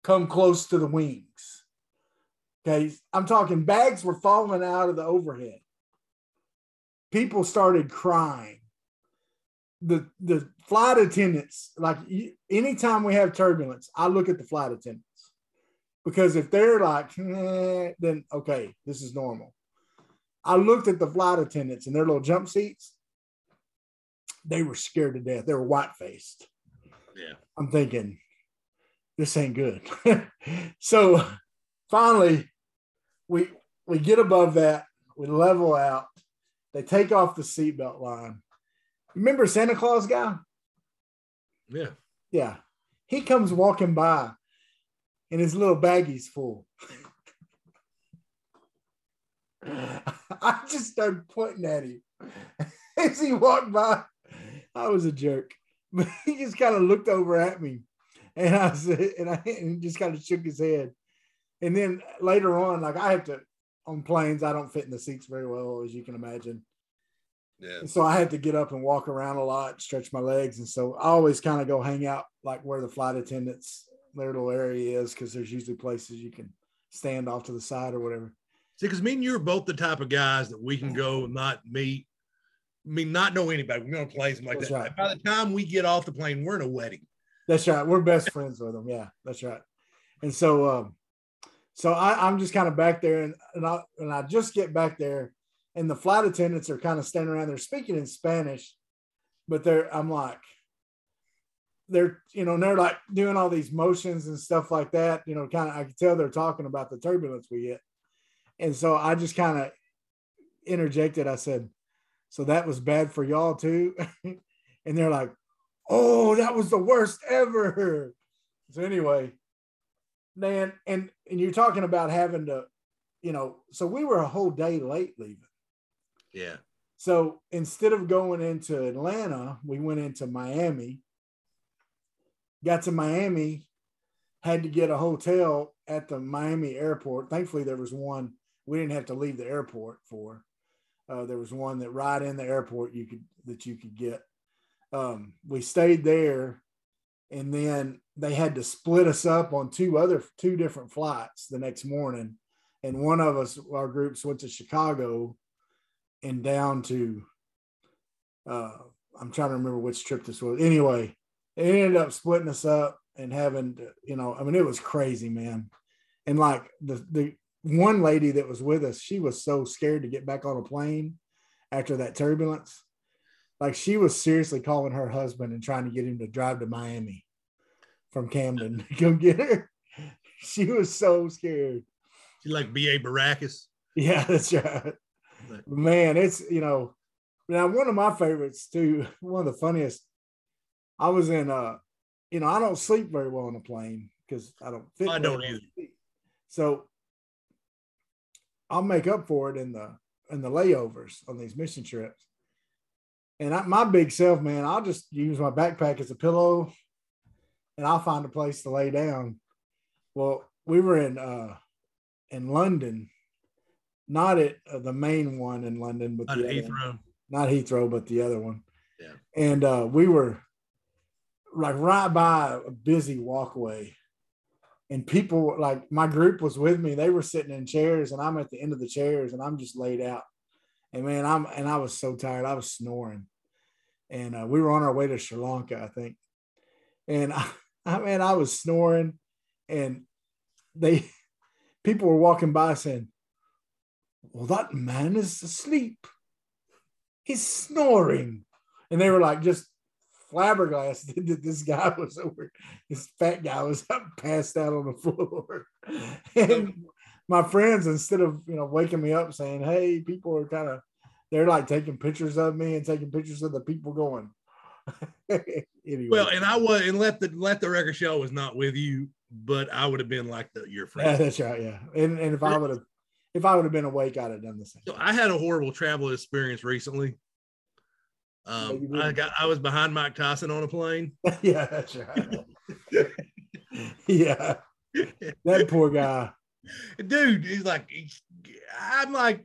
come close to the wings. Okay. I'm talking bags were falling out of the overhead. People started crying. The the flight attendants, like anytime we have turbulence, I look at the flight attendants because if they're like, then okay, this is normal. I looked at the flight attendants and their little jump seats they were scared to death. They were white faced. Yeah. I'm thinking, this ain't good. so finally, we we get above that, we level out. They take off the seatbelt line. Remember Santa Claus guy? Yeah. Yeah. He comes walking by and his little baggie's full. I just started pointing at him as he walked by. I was a jerk. But he just kind of looked over at me, and I said, and I and he just kind of shook his head. And then later on, like I have to on planes, I don't fit in the seats very well, as you can imagine. Yeah. And so I had to get up and walk around a lot, stretch my legs, and so I always kind of go hang out like where the flight attendants their little area is because there's usually places you can stand off to the side or whatever. See, because me and you are both the type of guys that we can go and not meet I mean, not know anybody. We're gonna play something like That's that. right. By the time we get off the plane, we're in a wedding. That's right. We're best friends with them. Yeah, that's right. And so, um, so I, I'm just kind of back there, and and I and I just get back there, and the flight attendants are kind of standing around. They're speaking in Spanish, but they're I'm like, they're you know they're like doing all these motions and stuff like that. You know, kind of I can tell they're talking about the turbulence we get, and so I just kind of interjected. I said, "So that was bad for y'all too," and they're like oh, that was the worst ever. So anyway, man, and and you're talking about having to, you know, so we were a whole day late leaving. Yeah. So instead of going into Atlanta, we went into Miami. Got to Miami, had to get a hotel at the Miami airport. Thankfully, there was one we didn't have to leave the airport for. Uh, there was one that right in the airport you could that you could get um, we stayed there and then they had to split us up on two other two different flights the next morning and one of us our groups went to chicago and down to uh, i'm trying to remember which trip this was anyway it ended up splitting us up and having to, you know i mean it was crazy man and like the the one lady that was with us she was so scared to get back on a plane after that turbulence like she was seriously calling her husband and trying to get him to drive to Miami from Camden to come get her. She was so scared. She like B.A. Baracus. Yeah, that's right. Man, it's you know, now one of my favorites too, one of the funniest. I was in uh, you know, I don't sleep very well on a plane because I don't fit. I don't either. So I'll make up for it in the in the layovers on these mission trips. And I, my big self, man, I'll just use my backpack as a pillow, and I'll find a place to lay down. Well, we were in uh in London, not at uh, the main one in London, but Not the at other one Heathrow. not Heathrow, but the other one. Yeah. And uh, we were like right by a busy walkway. And people like my group was with me. They were sitting in chairs, and I'm at the end of the chairs, and I'm just laid out. And man, I'm and I was so tired. I was snoring. And uh, we were on our way to Sri Lanka, I think. And I, I mean, I was snoring, and they people were walking by saying, Well, that man is asleep he's snoring. And they were like just flabbergasted that this guy was over, this fat guy was up passed out on the floor. And my friends, instead of you know waking me up saying, Hey, people are kind of they're like taking pictures of me and taking pictures of the people going. anyway. Well, and I was and let the let the record show was not with you, but I would have been like the your yeah, friend. that's right. Yeah. And and if I would have if I would have been awake, I'd have done the same. So I had a horrible travel experience recently. Um. I got I was behind Mike Tyson on a plane. yeah, that's right. yeah. That poor guy. Dude, he's like, I'm like,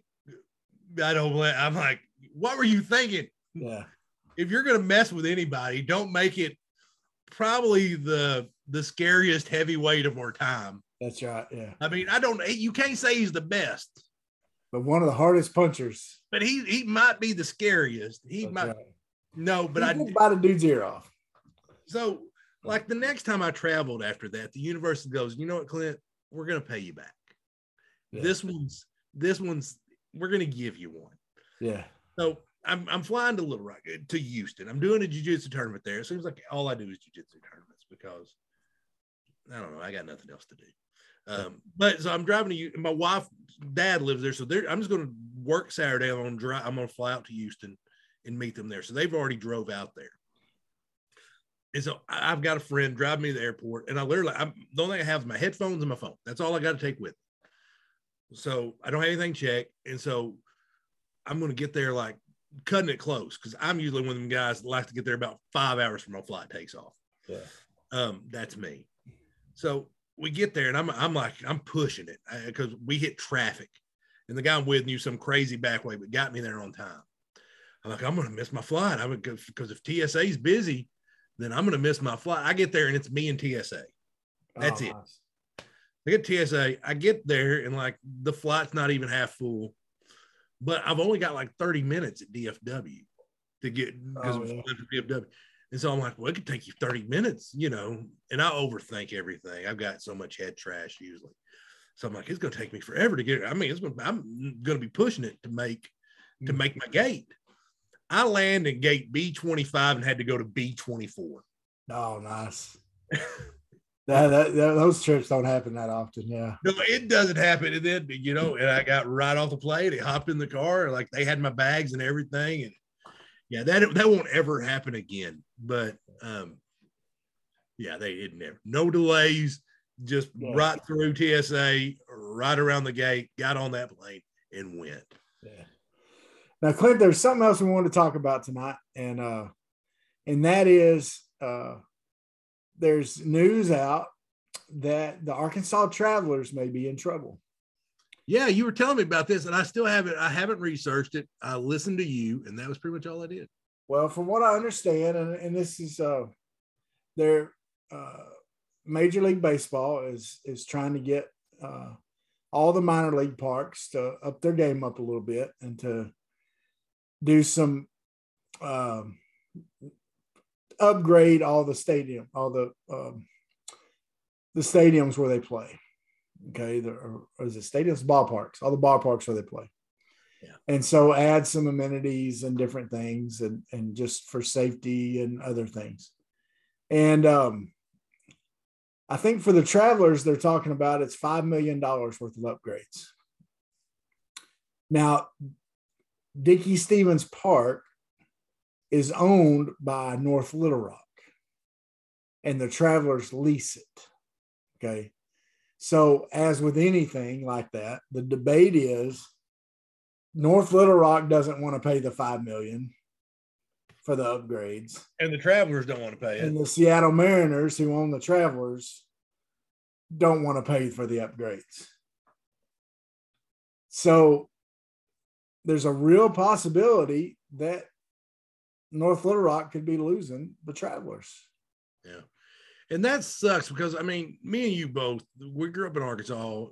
I don't. I'm like, what were you thinking? Yeah. If you're gonna mess with anybody, don't make it probably the the scariest heavyweight of our time. That's right. Yeah. I mean, I don't. You can't say he's the best, But one of the hardest punchers. but he he might be the scariest. He That's might right. no, but He I could bite a dude's ear off. so like the next time I traveled after that, the university goes, you know what, Clint, we're gonna pay you back. Yeah. This one's this one's we're gonna give you one. Yeah. So I'm I'm flying to Little Rock to Houston. I'm doing a jiu-jitsu tournament there. It seems like all I do is jiu-jitsu tournaments because I don't know. I got nothing else to do. Um, but so I'm driving to you. My wife, dad lives there, so they're, I'm just going to work Saturday. I'm going to drive. I'm going to fly out to Houston and meet them there. So they've already drove out there. And so I've got a friend drive me to the airport, and I literally, I'm the only thing I have is my headphones and my phone. That's all I got to take with. me. So I don't have anything checked, and so I'm going to get there like cutting it close because I'm usually one of them guys that like to get there about five hours from my flight takes off. Yeah. Um, that's me. So we get there and I'm I'm like I'm pushing it because we hit traffic, and the guy I'm with knew some crazy back way, but got me there on time. I'm like I'm gonna miss my flight. I would because if TSA's busy, then I'm gonna miss my flight. I get there and it's me and TSA. That's Oh, it. nice. I get TSA. I get there and like the flight's not even half full, but I've only got like 30 minutes at DFW. to get because Oh, it was yeah. DFW. And so I'm like, well, it could take you 30 minutes, you know, and I overthink everything. I've got so much head trash usually. So I'm like, it's gonna take me forever to get. it. I mean, it's gonna I'm gonna be pushing it to make to make my gate. I land in gate B25 and had to go to B24. Oh, nice. that, that, that- those trips don't happen that often. Yeah. No, it doesn't happen. And then, you know, and I got right off the plane. They hopped in the car, like they had my bags and everything. And yeah, that that won't ever happen again. But um, yeah, they did never. No delays, just Yeah. right through TSA, right around the gate, got on that plane and went. Yeah. Now, Clint, there's something else we want to talk about tonight, and uh, and that is uh, there's news out that the Arkansas Travelers may be in trouble. Yeah, you were telling me about this, and I still haven't. I haven't researched it. I listened to you, and that was pretty much all I did. Well, from what I understand, and, and this is uh, their uh, Major League Baseball is is trying to get uh, all the minor league parks to up their game up a little bit and to do some um, upgrade all the stadium, all the um, the stadiums where they play. Okay, the, or is it stadiums, ballparks, all the ballparks where they play. Yeah. And so add some amenities and different things and, and just for safety and other things. And um, I think for the travelers, they're talking about it's $5 million worth of upgrades. Now, Dickey-Stephens Park is owned by North Little Rock, and the travelers lease it. Okay. So, as with anything like that, the debate is North Little Rock doesn't want to pay the five million for the upgrades, And the travelers don't want to pay it. and the Seattle Mariners, who own the Travelers, don't want to pay for the upgrades. So, there's a real possibility that North Little Rock could be losing the Travelers. Yeah. And that sucks because I mean, me and you both, we grew up in Arkansas.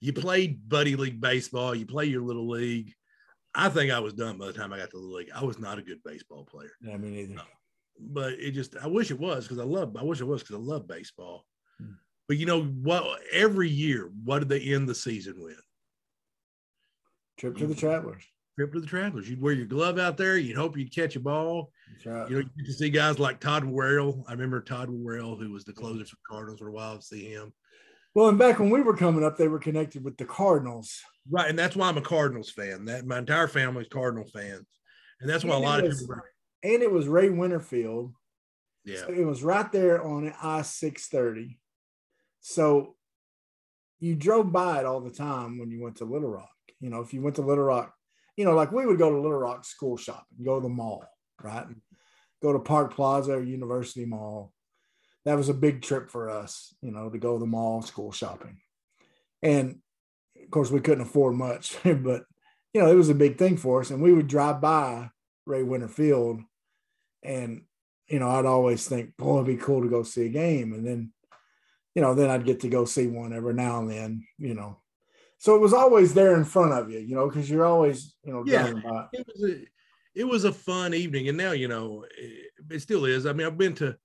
You played buddy league baseball, you play your little league. I think I was done by the time I got to the league. I was not a good baseball player, Yeah, me neither. but it just, I wish it was because I love, I wish it was because I love baseball. Hmm. But you know what? Every year, what did they end the season with? Trip to the Travelers. Trip to the Travelers. You'd wear your glove out there. You'd hope you'd catch a ball. Right. You know, you get to see guys like Todd Worrell. I remember Todd Worrell, who was the closer for Cardinals for a while. See him, Well, and back when we were coming up, they were connected with the Cardinals. right? And that's why I'm a Cardinals fan. That my entire family's Cardinal fans, and that's why a And it lot of was- people. And it was Ray Winder Field. Yeah, So it was right there on I 630. So you drove by it all the time when you went to Little Rock. You know, if you went to Little Rock, you know, like we would go to Little Rock school shopping, go to the mall, right? Go to Park Plaza or University Mall. That was a big trip for us, you know, to go to the mall school shopping. And of course, we couldn't afford much, but you know, it was a big thing for us. And we would drive by Ray Winder Field and you know, I'd always think, boy, it'd be cool to go see a game. And then, you know, then I'd get to go see one every now and then, you know. So it was always there in front of you, you know, because you're always, you know, Yeah. it was a it was a fun evening, and now you know it, it still is. I mean, I've been to.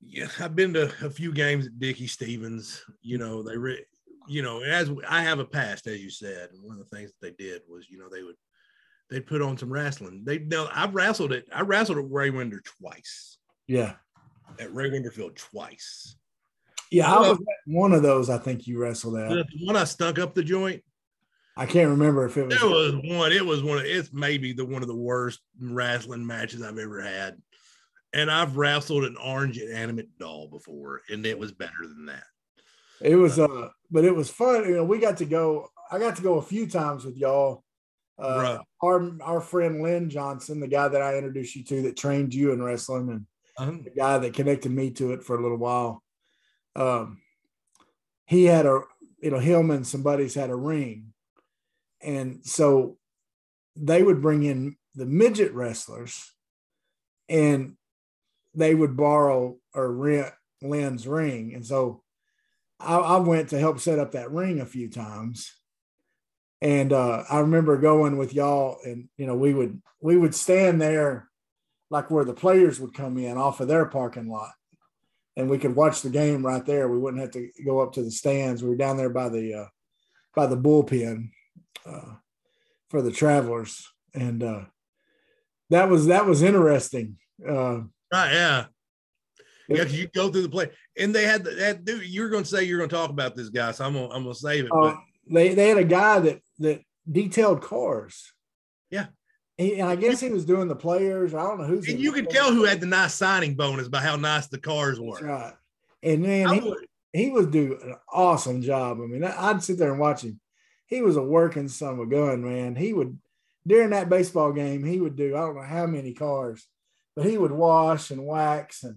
Yeah, I've been to a few games at Dickey-Stephens. You know, they, re, you know, as I have a past, as you said, and one of the things that they did was, you know, they would they would put on some wrestling. They now I've wrestled it. I wrestled at Ray Winder twice Yeah. at Ray Winder Field twice. Yeah. I was at one of those, I think you wrestled at. The one I stunk up the joint. I can't remember if it was. It was one. It was one. Of, it's maybe the one of the worst wrestling matches I've ever had. And I've wrestled an orange inanimate doll before, and it was better than that. It was uh, but it was fun. You know, we got to go. I got to go a few times with y'all. Uh, our our friend Lynn Johnson, the guy that I introduced you to, that trained you in wrestling, and Um, the guy that connected me to it for a little while. Um, he had a, you know, him and some buddies had a ring, and so they would bring in the midget wrestlers, and they would borrow or rent Lynn's ring, and so I, I went to help set up that ring a few times, And uh, I remember going with y'all, and you know, we would we would stand there, like where the players would come in off of their parking lot, and we could watch the game right there. We wouldn't have to go up to the stands. We were down there by the uh, by the bullpen uh, for the travelers, and uh, that was that was interesting. Uh, Right, yeah. Yeah, you go through the play, and they had that. Dude, you were going to say you're going to talk about this guy, so I'm gonna I'm gonna save it. uh, But they they had a guy that that detailed cars. Yeah. And I guess he was doing the players. I don't know who's. and you could tell who had the nice signing bonus by how nice the cars That's were. right. And then I he, would- he was doing an awesome job. I mean, I'd sit there and watch him. He was a working son of a gun, man. He would during that baseball game, he would do I don't know how many cars, but he would wash and wax and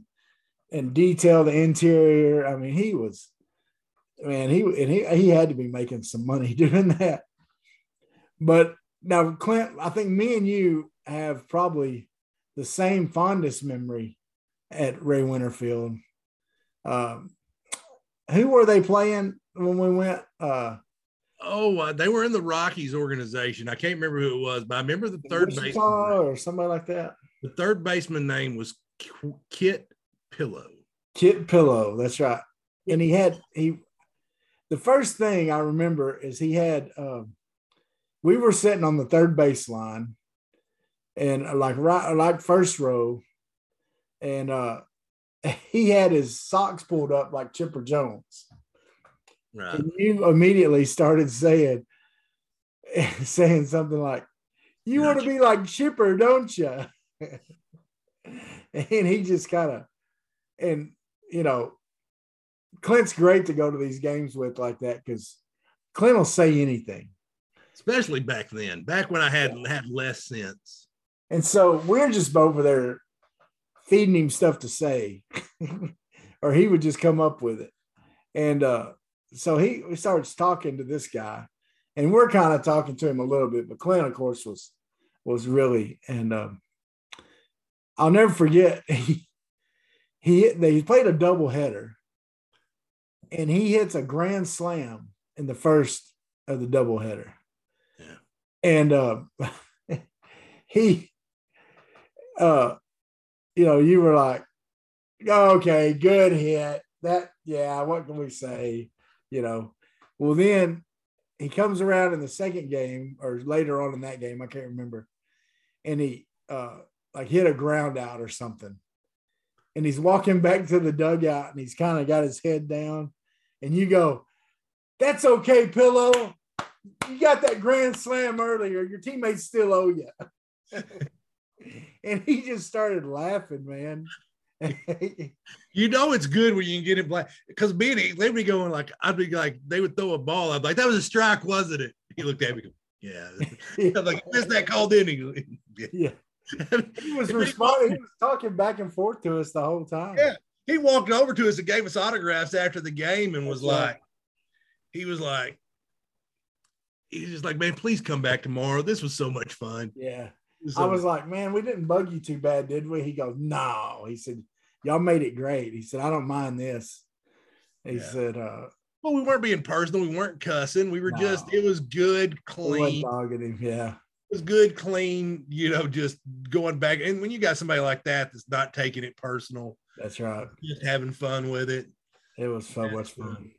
and detail the interior. I mean, he was man, he and he he had to be making some money doing that. But now, Clint, I think me and you have probably the same fondest memory at Ray Winder Field. Um, who were they playing when we went? Uh, Oh, uh, they were in the Rockies organization. I can't remember who it was, but I remember the third Wichita baseman. or somebody like that. The third baseman name was Kit Pellow. Kit Pellow. That's right. And he had he. The first thing I remember is he had. Um, we were sitting on the third baseline, and uh, like right like first row, and uh, he had his socks pulled up like Chipper Jones. Right. And you immediately started saying, saying something like, "You want to be like Chipper, don't you?" and he just kind of, and you know, Clint's great to go to these games with like that because Clint will say anything. Especially back then, back when I had had less sense. And so we're just over there feeding him stuff to say, or he would just come up with it. And uh, so he starts talking to this guy, and we're kind of talking to him a little bit. But Clint, of course, was was really, and um, I'll never forget he he they played a double header, and he hits a grand slam in the first of the double header. And uh, he uh you know you were like okay good hit. That yeah what can we say you know? Well then he comes around in the second game or later on in that game i can't remember and he uh like hit a ground out or something. And he's walking back to the dugout and he's kind of got his head down. And you go that's okay pillow you got that grand slam earlier your teammates still owe you and he just started laughing, man. You know it's good when you can get it black because being they'd be going like I'd be like they would throw a ball. I'd be like that was a strike, wasn't it? He looked at me, yeah. I'm like missed that call, didn't he? yeah, he was responding. He was talking back and forth to us the whole time. Yeah. he walked over to us and gave us autographs after the game and was That's right. like, he was like, he's just like, man, please come back tomorrow. This was so much fun. yeah. It I so- was like, man, we didn't bug you too bad, did we? He goes, no. He said, y'all made it great. He said, I don't mind this. He Yeah. said, uh, well, we weren't being personal. We weren't cussing. We were just, it was good, clean. wasn't dogging him. Yeah. It was good, clean, you know, just going back. And when you got somebody like that that's not taking it personal, That's right. just having fun with it. It was so much fun. fun.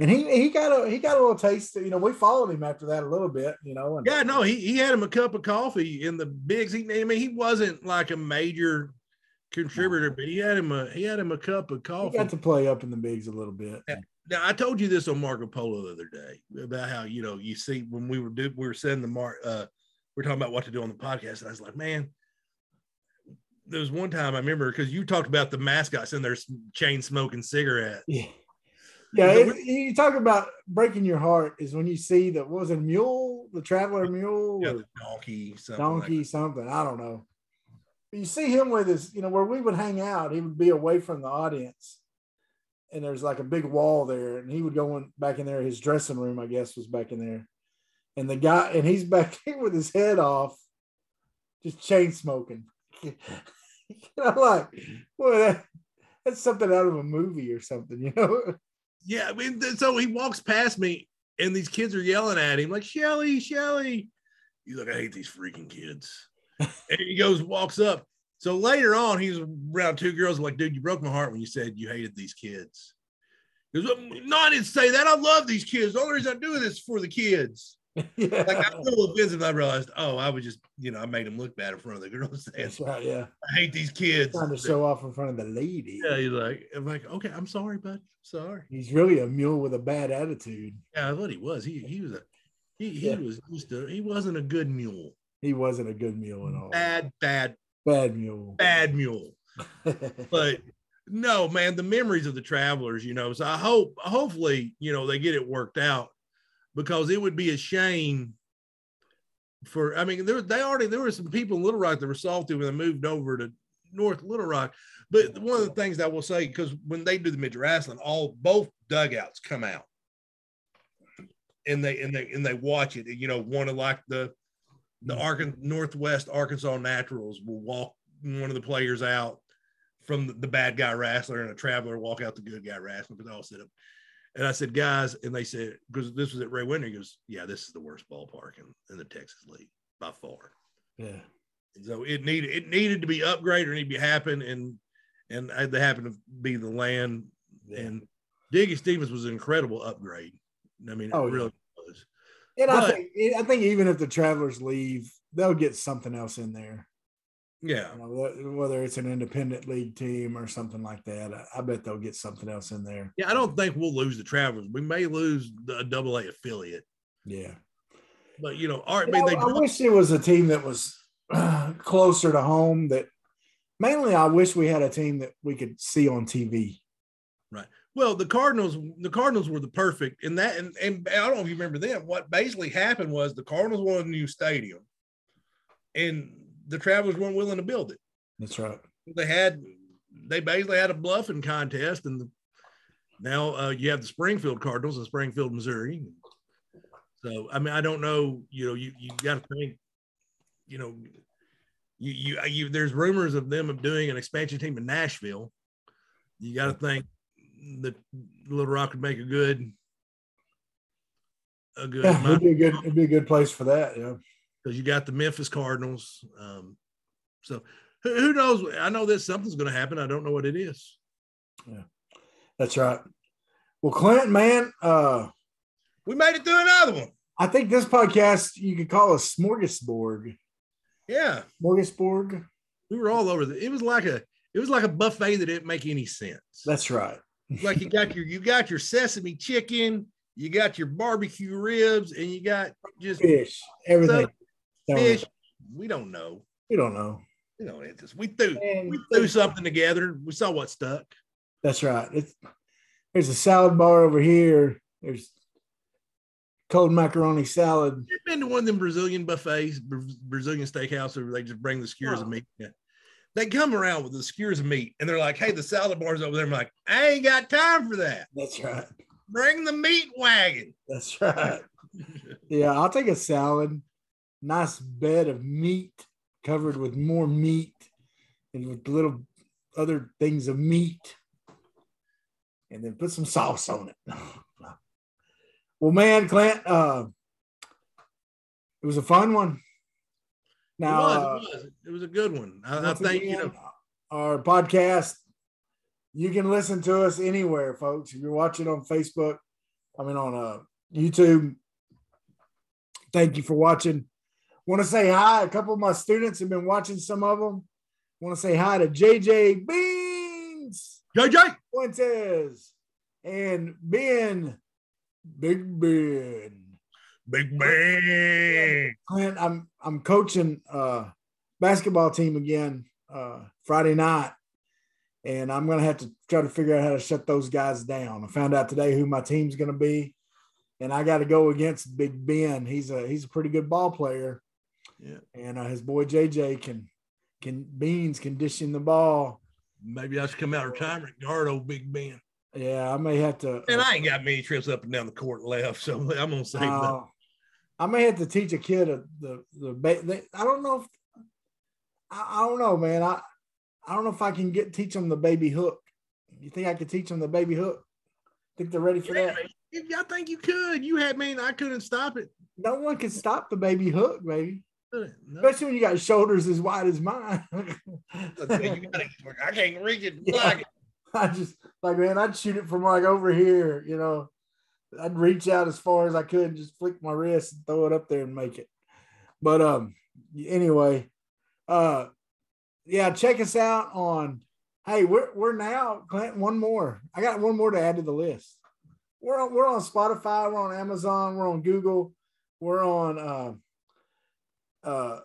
And he he got a he got a little taste. You know, we followed him after that a little bit. You know, and Yeah, no, he, he had him a cup of coffee in the bigs. He, I mean, he wasn't like a major contributor, but he had him a he had him a cup of he coffee. got to play up in the bigs a little bit. Now I told you this on Marco Polo the other day about how you know you see when we were do, we were sending the mark uh we are talking about what to do on the podcast and I was like man there was one time I remember because you talked about the mascots in their chain smoking cigarette Yeah. Yeah, it, you talk about breaking your heart is when you see the what was it mule, the traveler mule, yeah, the donkey something like donkey, something. I don't know. But you see him with his, you know, where we would hang out, he would be away from the audience. And there's like a big wall there, and he would go in back in there. His dressing room, I guess, was back in there. And the guy, and he's back there with his head off, just chain smoking. I'm like, boy, that, that's something out of a movie or something, you know? Yeah, I mean, so he walks past me and these kids are yelling at him like Shelly, Shelly. He's like, I hate these freaking kids. and he goes, walks up. So later on, he's around two girls like, dude, you broke my heart when you said you hated these kids. He goes, no, I didn't say that. I love these kids. The only reason I do this is for the kids. Yeah. Like I feel offensive. I realized, oh, I was just, you know, I made him look bad in front of the girls. That's right. Yeah. I hate these kids. Trying to show off in front of the lady. Yeah, he's like, I'm like, okay, I'm sorry, bud. Sorry. He's really a mule with a bad attitude. Yeah, I thought he was. He he was a he he Yeah. was just a, he wasn't a good mule. He wasn't a good mule at all. Bad, bad, Bad mule. bad mule. But no, man, the memories of the travelers, you know. So I hope, hopefully, you know, they get it worked out because it would be a shame for. I mean, there they already there were some people in Little Rock that were salty when they moved over to North Little Rock. But one of the things that I will say, because when they do the midget wrestling, all both dugouts come out and they and they and they watch it. You know, one of like the the mm-hmm. Arkan Northwest Arkansas Naturals will walk one of the players out from the, the bad guy wrestler and a traveler walk out the good guy wrestler, but they all sit up. And I said, guys, and they said, because this was at Ray Winter, he goes, Yeah, this is the worst ballpark in, in the Texas League by far. yeah. And so it needed it needed to be upgraded or need to happen, and and I- they happened to be the land. Yeah. And Dickey-Stephens was an incredible upgrade. I mean, it Oh, yeah. really was. And I think I think even if the travelers leave, they'll get something else in there. Yeah, You know, whether it's an independent league team or something like that, I, I bet they'll get something else in there. yeah. I don't think we'll lose the Travelers. We may lose the Double A affiliate, Yeah. but you know, our, I You mean, know, they I wish it was a team that was uh, closer to home. That mainly, I wish we had a team that we could see on TV. Right. Well, the Cardinals, the Cardinals were the perfect in that, and, and I don't know if you remember them. What basically happened was the Cardinals wanted a new stadium, and the Travelers weren't willing to build it. That's right. They had, they basically had a bluffing contest, and the, now uh, you have the Springfield Cardinals in Springfield, Missouri. So I mean, I don't know. You know, you you got to think. You know, you you you. There's rumors of them of doing an expansion team in Nashville. You got to think that Little Rock would make a good, a good Yeah, it'd be a good. It'd be a good place for that. Yeah. Because you got the Memphis Cardinals. Um, so who, who knows? I know that something's going to happen. I don't know what it is. Yeah, that's right. Well, Clint, man, uh, We made it through another one. I think this podcast you could call a smorgasbord. Yeah, Smorgasbord. we were all over. The, it was like a it was like a buffet that didn't make any sense. That's right. like you got your you got your sesame chicken, you got your barbecue ribs, and you got just Fish, everything. Fish. We don't know. We don't know. We don't know this. We threw And we threw something together. We saw what stuck. That's right. It's there's a salad bar over here. There's cold macaroni salad. You've been to one of them Brazilian buffets, Bra- Brazilian steakhouse, where they just bring the skewers of oh. meat. Yeah. They come around with the skewers of meat, and they're like, "Hey, the salad bar's over there." I'm like, "I ain't got time for that. That's right. Bring the meat wagon." That's right. Yeah, I'll take a salad. Nice bed of meat covered with more meat and with little other things of meat. And then put some sauce on it. Well, man, Clint, uh, it was a fun one. Now, it, uh, was, it was. It was a good one. I, I think you know. our podcast. You can listen to us anywhere, folks. If you're watching on Facebook, I mean on uh, YouTube. Thank you for watching. Want to say hi. A couple of my students have been watching some of them. Want to say hi to JJ Beans JJ, Fuentes and Ben Big Ben. Big Ben. Clint, I'm I'm coaching uh basketball team again uh Friday night, and I'm gonna have to try to figure out how to shut those guys down. I found out today who my team's gonna be, and I got to go against Big Ben. He's a he's a pretty good ball player, Yeah. and uh, his boy JJ can can Beans in the ball. Maybe I should come out of retirement and guard old Big Ben. Yeah, I may have to. And I ain't got many trips up and down the court left, so I'm gonna save that. Uh, I may have to teach a kid a, the the they, I don't know if I, I don't know, man. I I don't know if I can get teach them the baby hook. You think I could teach them the baby hook? Think they're ready for Yeah, that? I think you could, you had me. I couldn't stop it. No one can stop the baby hook, baby. No. Especially when you got shoulders as wide as mine. I can't reach it. Yeah. I just like man, I'd shoot it from like over here, you know. I'd reach out as far as I could and just flick my wrist and throw it up there and make it. But um anyway, uh yeah, check us out on hey, we're we're now Clint, one more. I got one more to add to the list. We're on we're on Spotify, we're on Amazon, we're on Google, we're on uh uh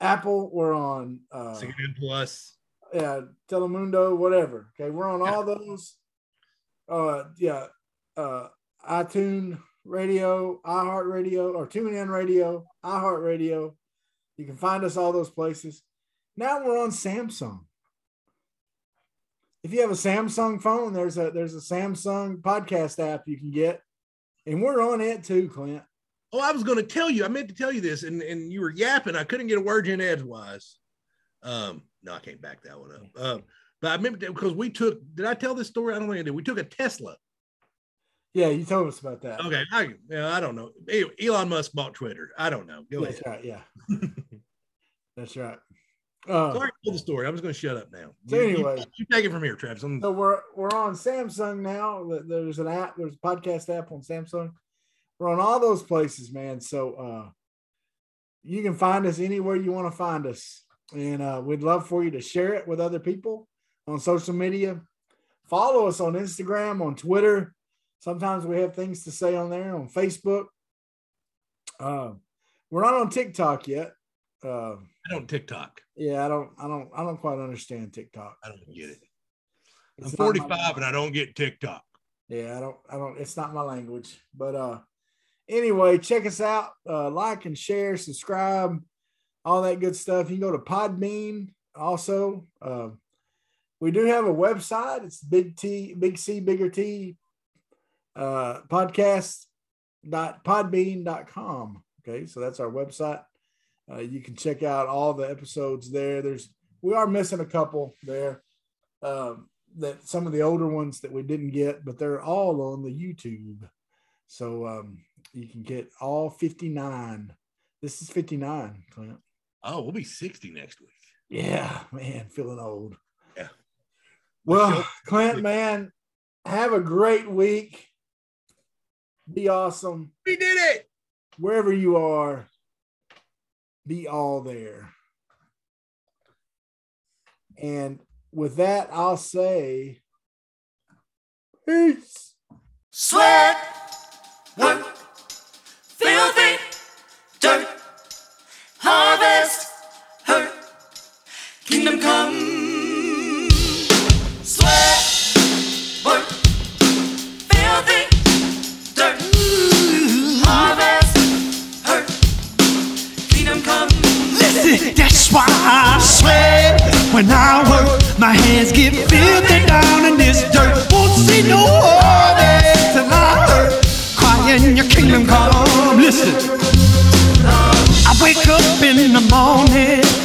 Apple, we're on uh CNN Plus. yeah, Telemundo, whatever. Okay, we're on all those. Uh, yeah, uh, iTunes Radio, iHeartRadio, or TuneIn Radio, iHeartRadio. You can find us all those places. Now we're on Samsung. If you have a Samsung phone, there's a there's a Samsung podcast app you can get, and we're on it too, Clint. Oh, I was going to tell you. I meant to tell you this, and, and you were yapping. I couldn't get a word in edgewise. Um, no, I can't back that one up. Um, but I remember because we took. Did I tell this story? I don't think I did. We took a Tesla. Yeah, you told us about that. Okay, I yeah, I don't know. Elon Musk bought Twitter. I don't know. Go That's ahead. right. Yeah, that's right. Uh, Sorry for the story. I'm just going to shut up now. So You- you- anyway. you, take it from here, Travis. I'm- So we're we're on Samsung now. There's an app. There's a podcast app on Samsung. We're on all those places, man. So uh, you can find us anywhere you want to find us, and uh, we'd love for you to share it with other people on social media. Follow us on Instagram, on Twitter. Sometimes we have things to say on there on Facebook. Uh, we're not on TikTok yet. Uh, I don't TikTok. yeah, I don't, I don't, I don't quite understand TikTok. I don't get it. I'm It's my- 45 and I don't get TikTok. Yeah, I don't, I don't, it's not my language. But uh anyway, check us out. Uh like and share, subscribe, all that good stuff. You can go to Podbean also. Uh, we do have a website. It's big T, big C, bigger T uh podcast. Okay, so that's our website. Uh, you can check out all the episodes there. There's we are missing a couple there. Um, that some of the older ones that we didn't get, but they're all on the YouTube. So um, you can get all 59. This is 59, Clint. Oh, we'll be 60 next week. Yeah, man, feeling old. Yeah. Well, Clint, man, have a great week. Be awesome. We did it. Wherever you are, be all there. And with that, I'll say peace. Sweat, that's why I sweat when I work. My hands get filthy down in this dirt. Won't see no harvest till I hurt. Crying your kingdom come. Listen, I wake up in the morning.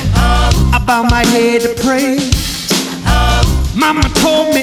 Bow my head to pray. Mama told me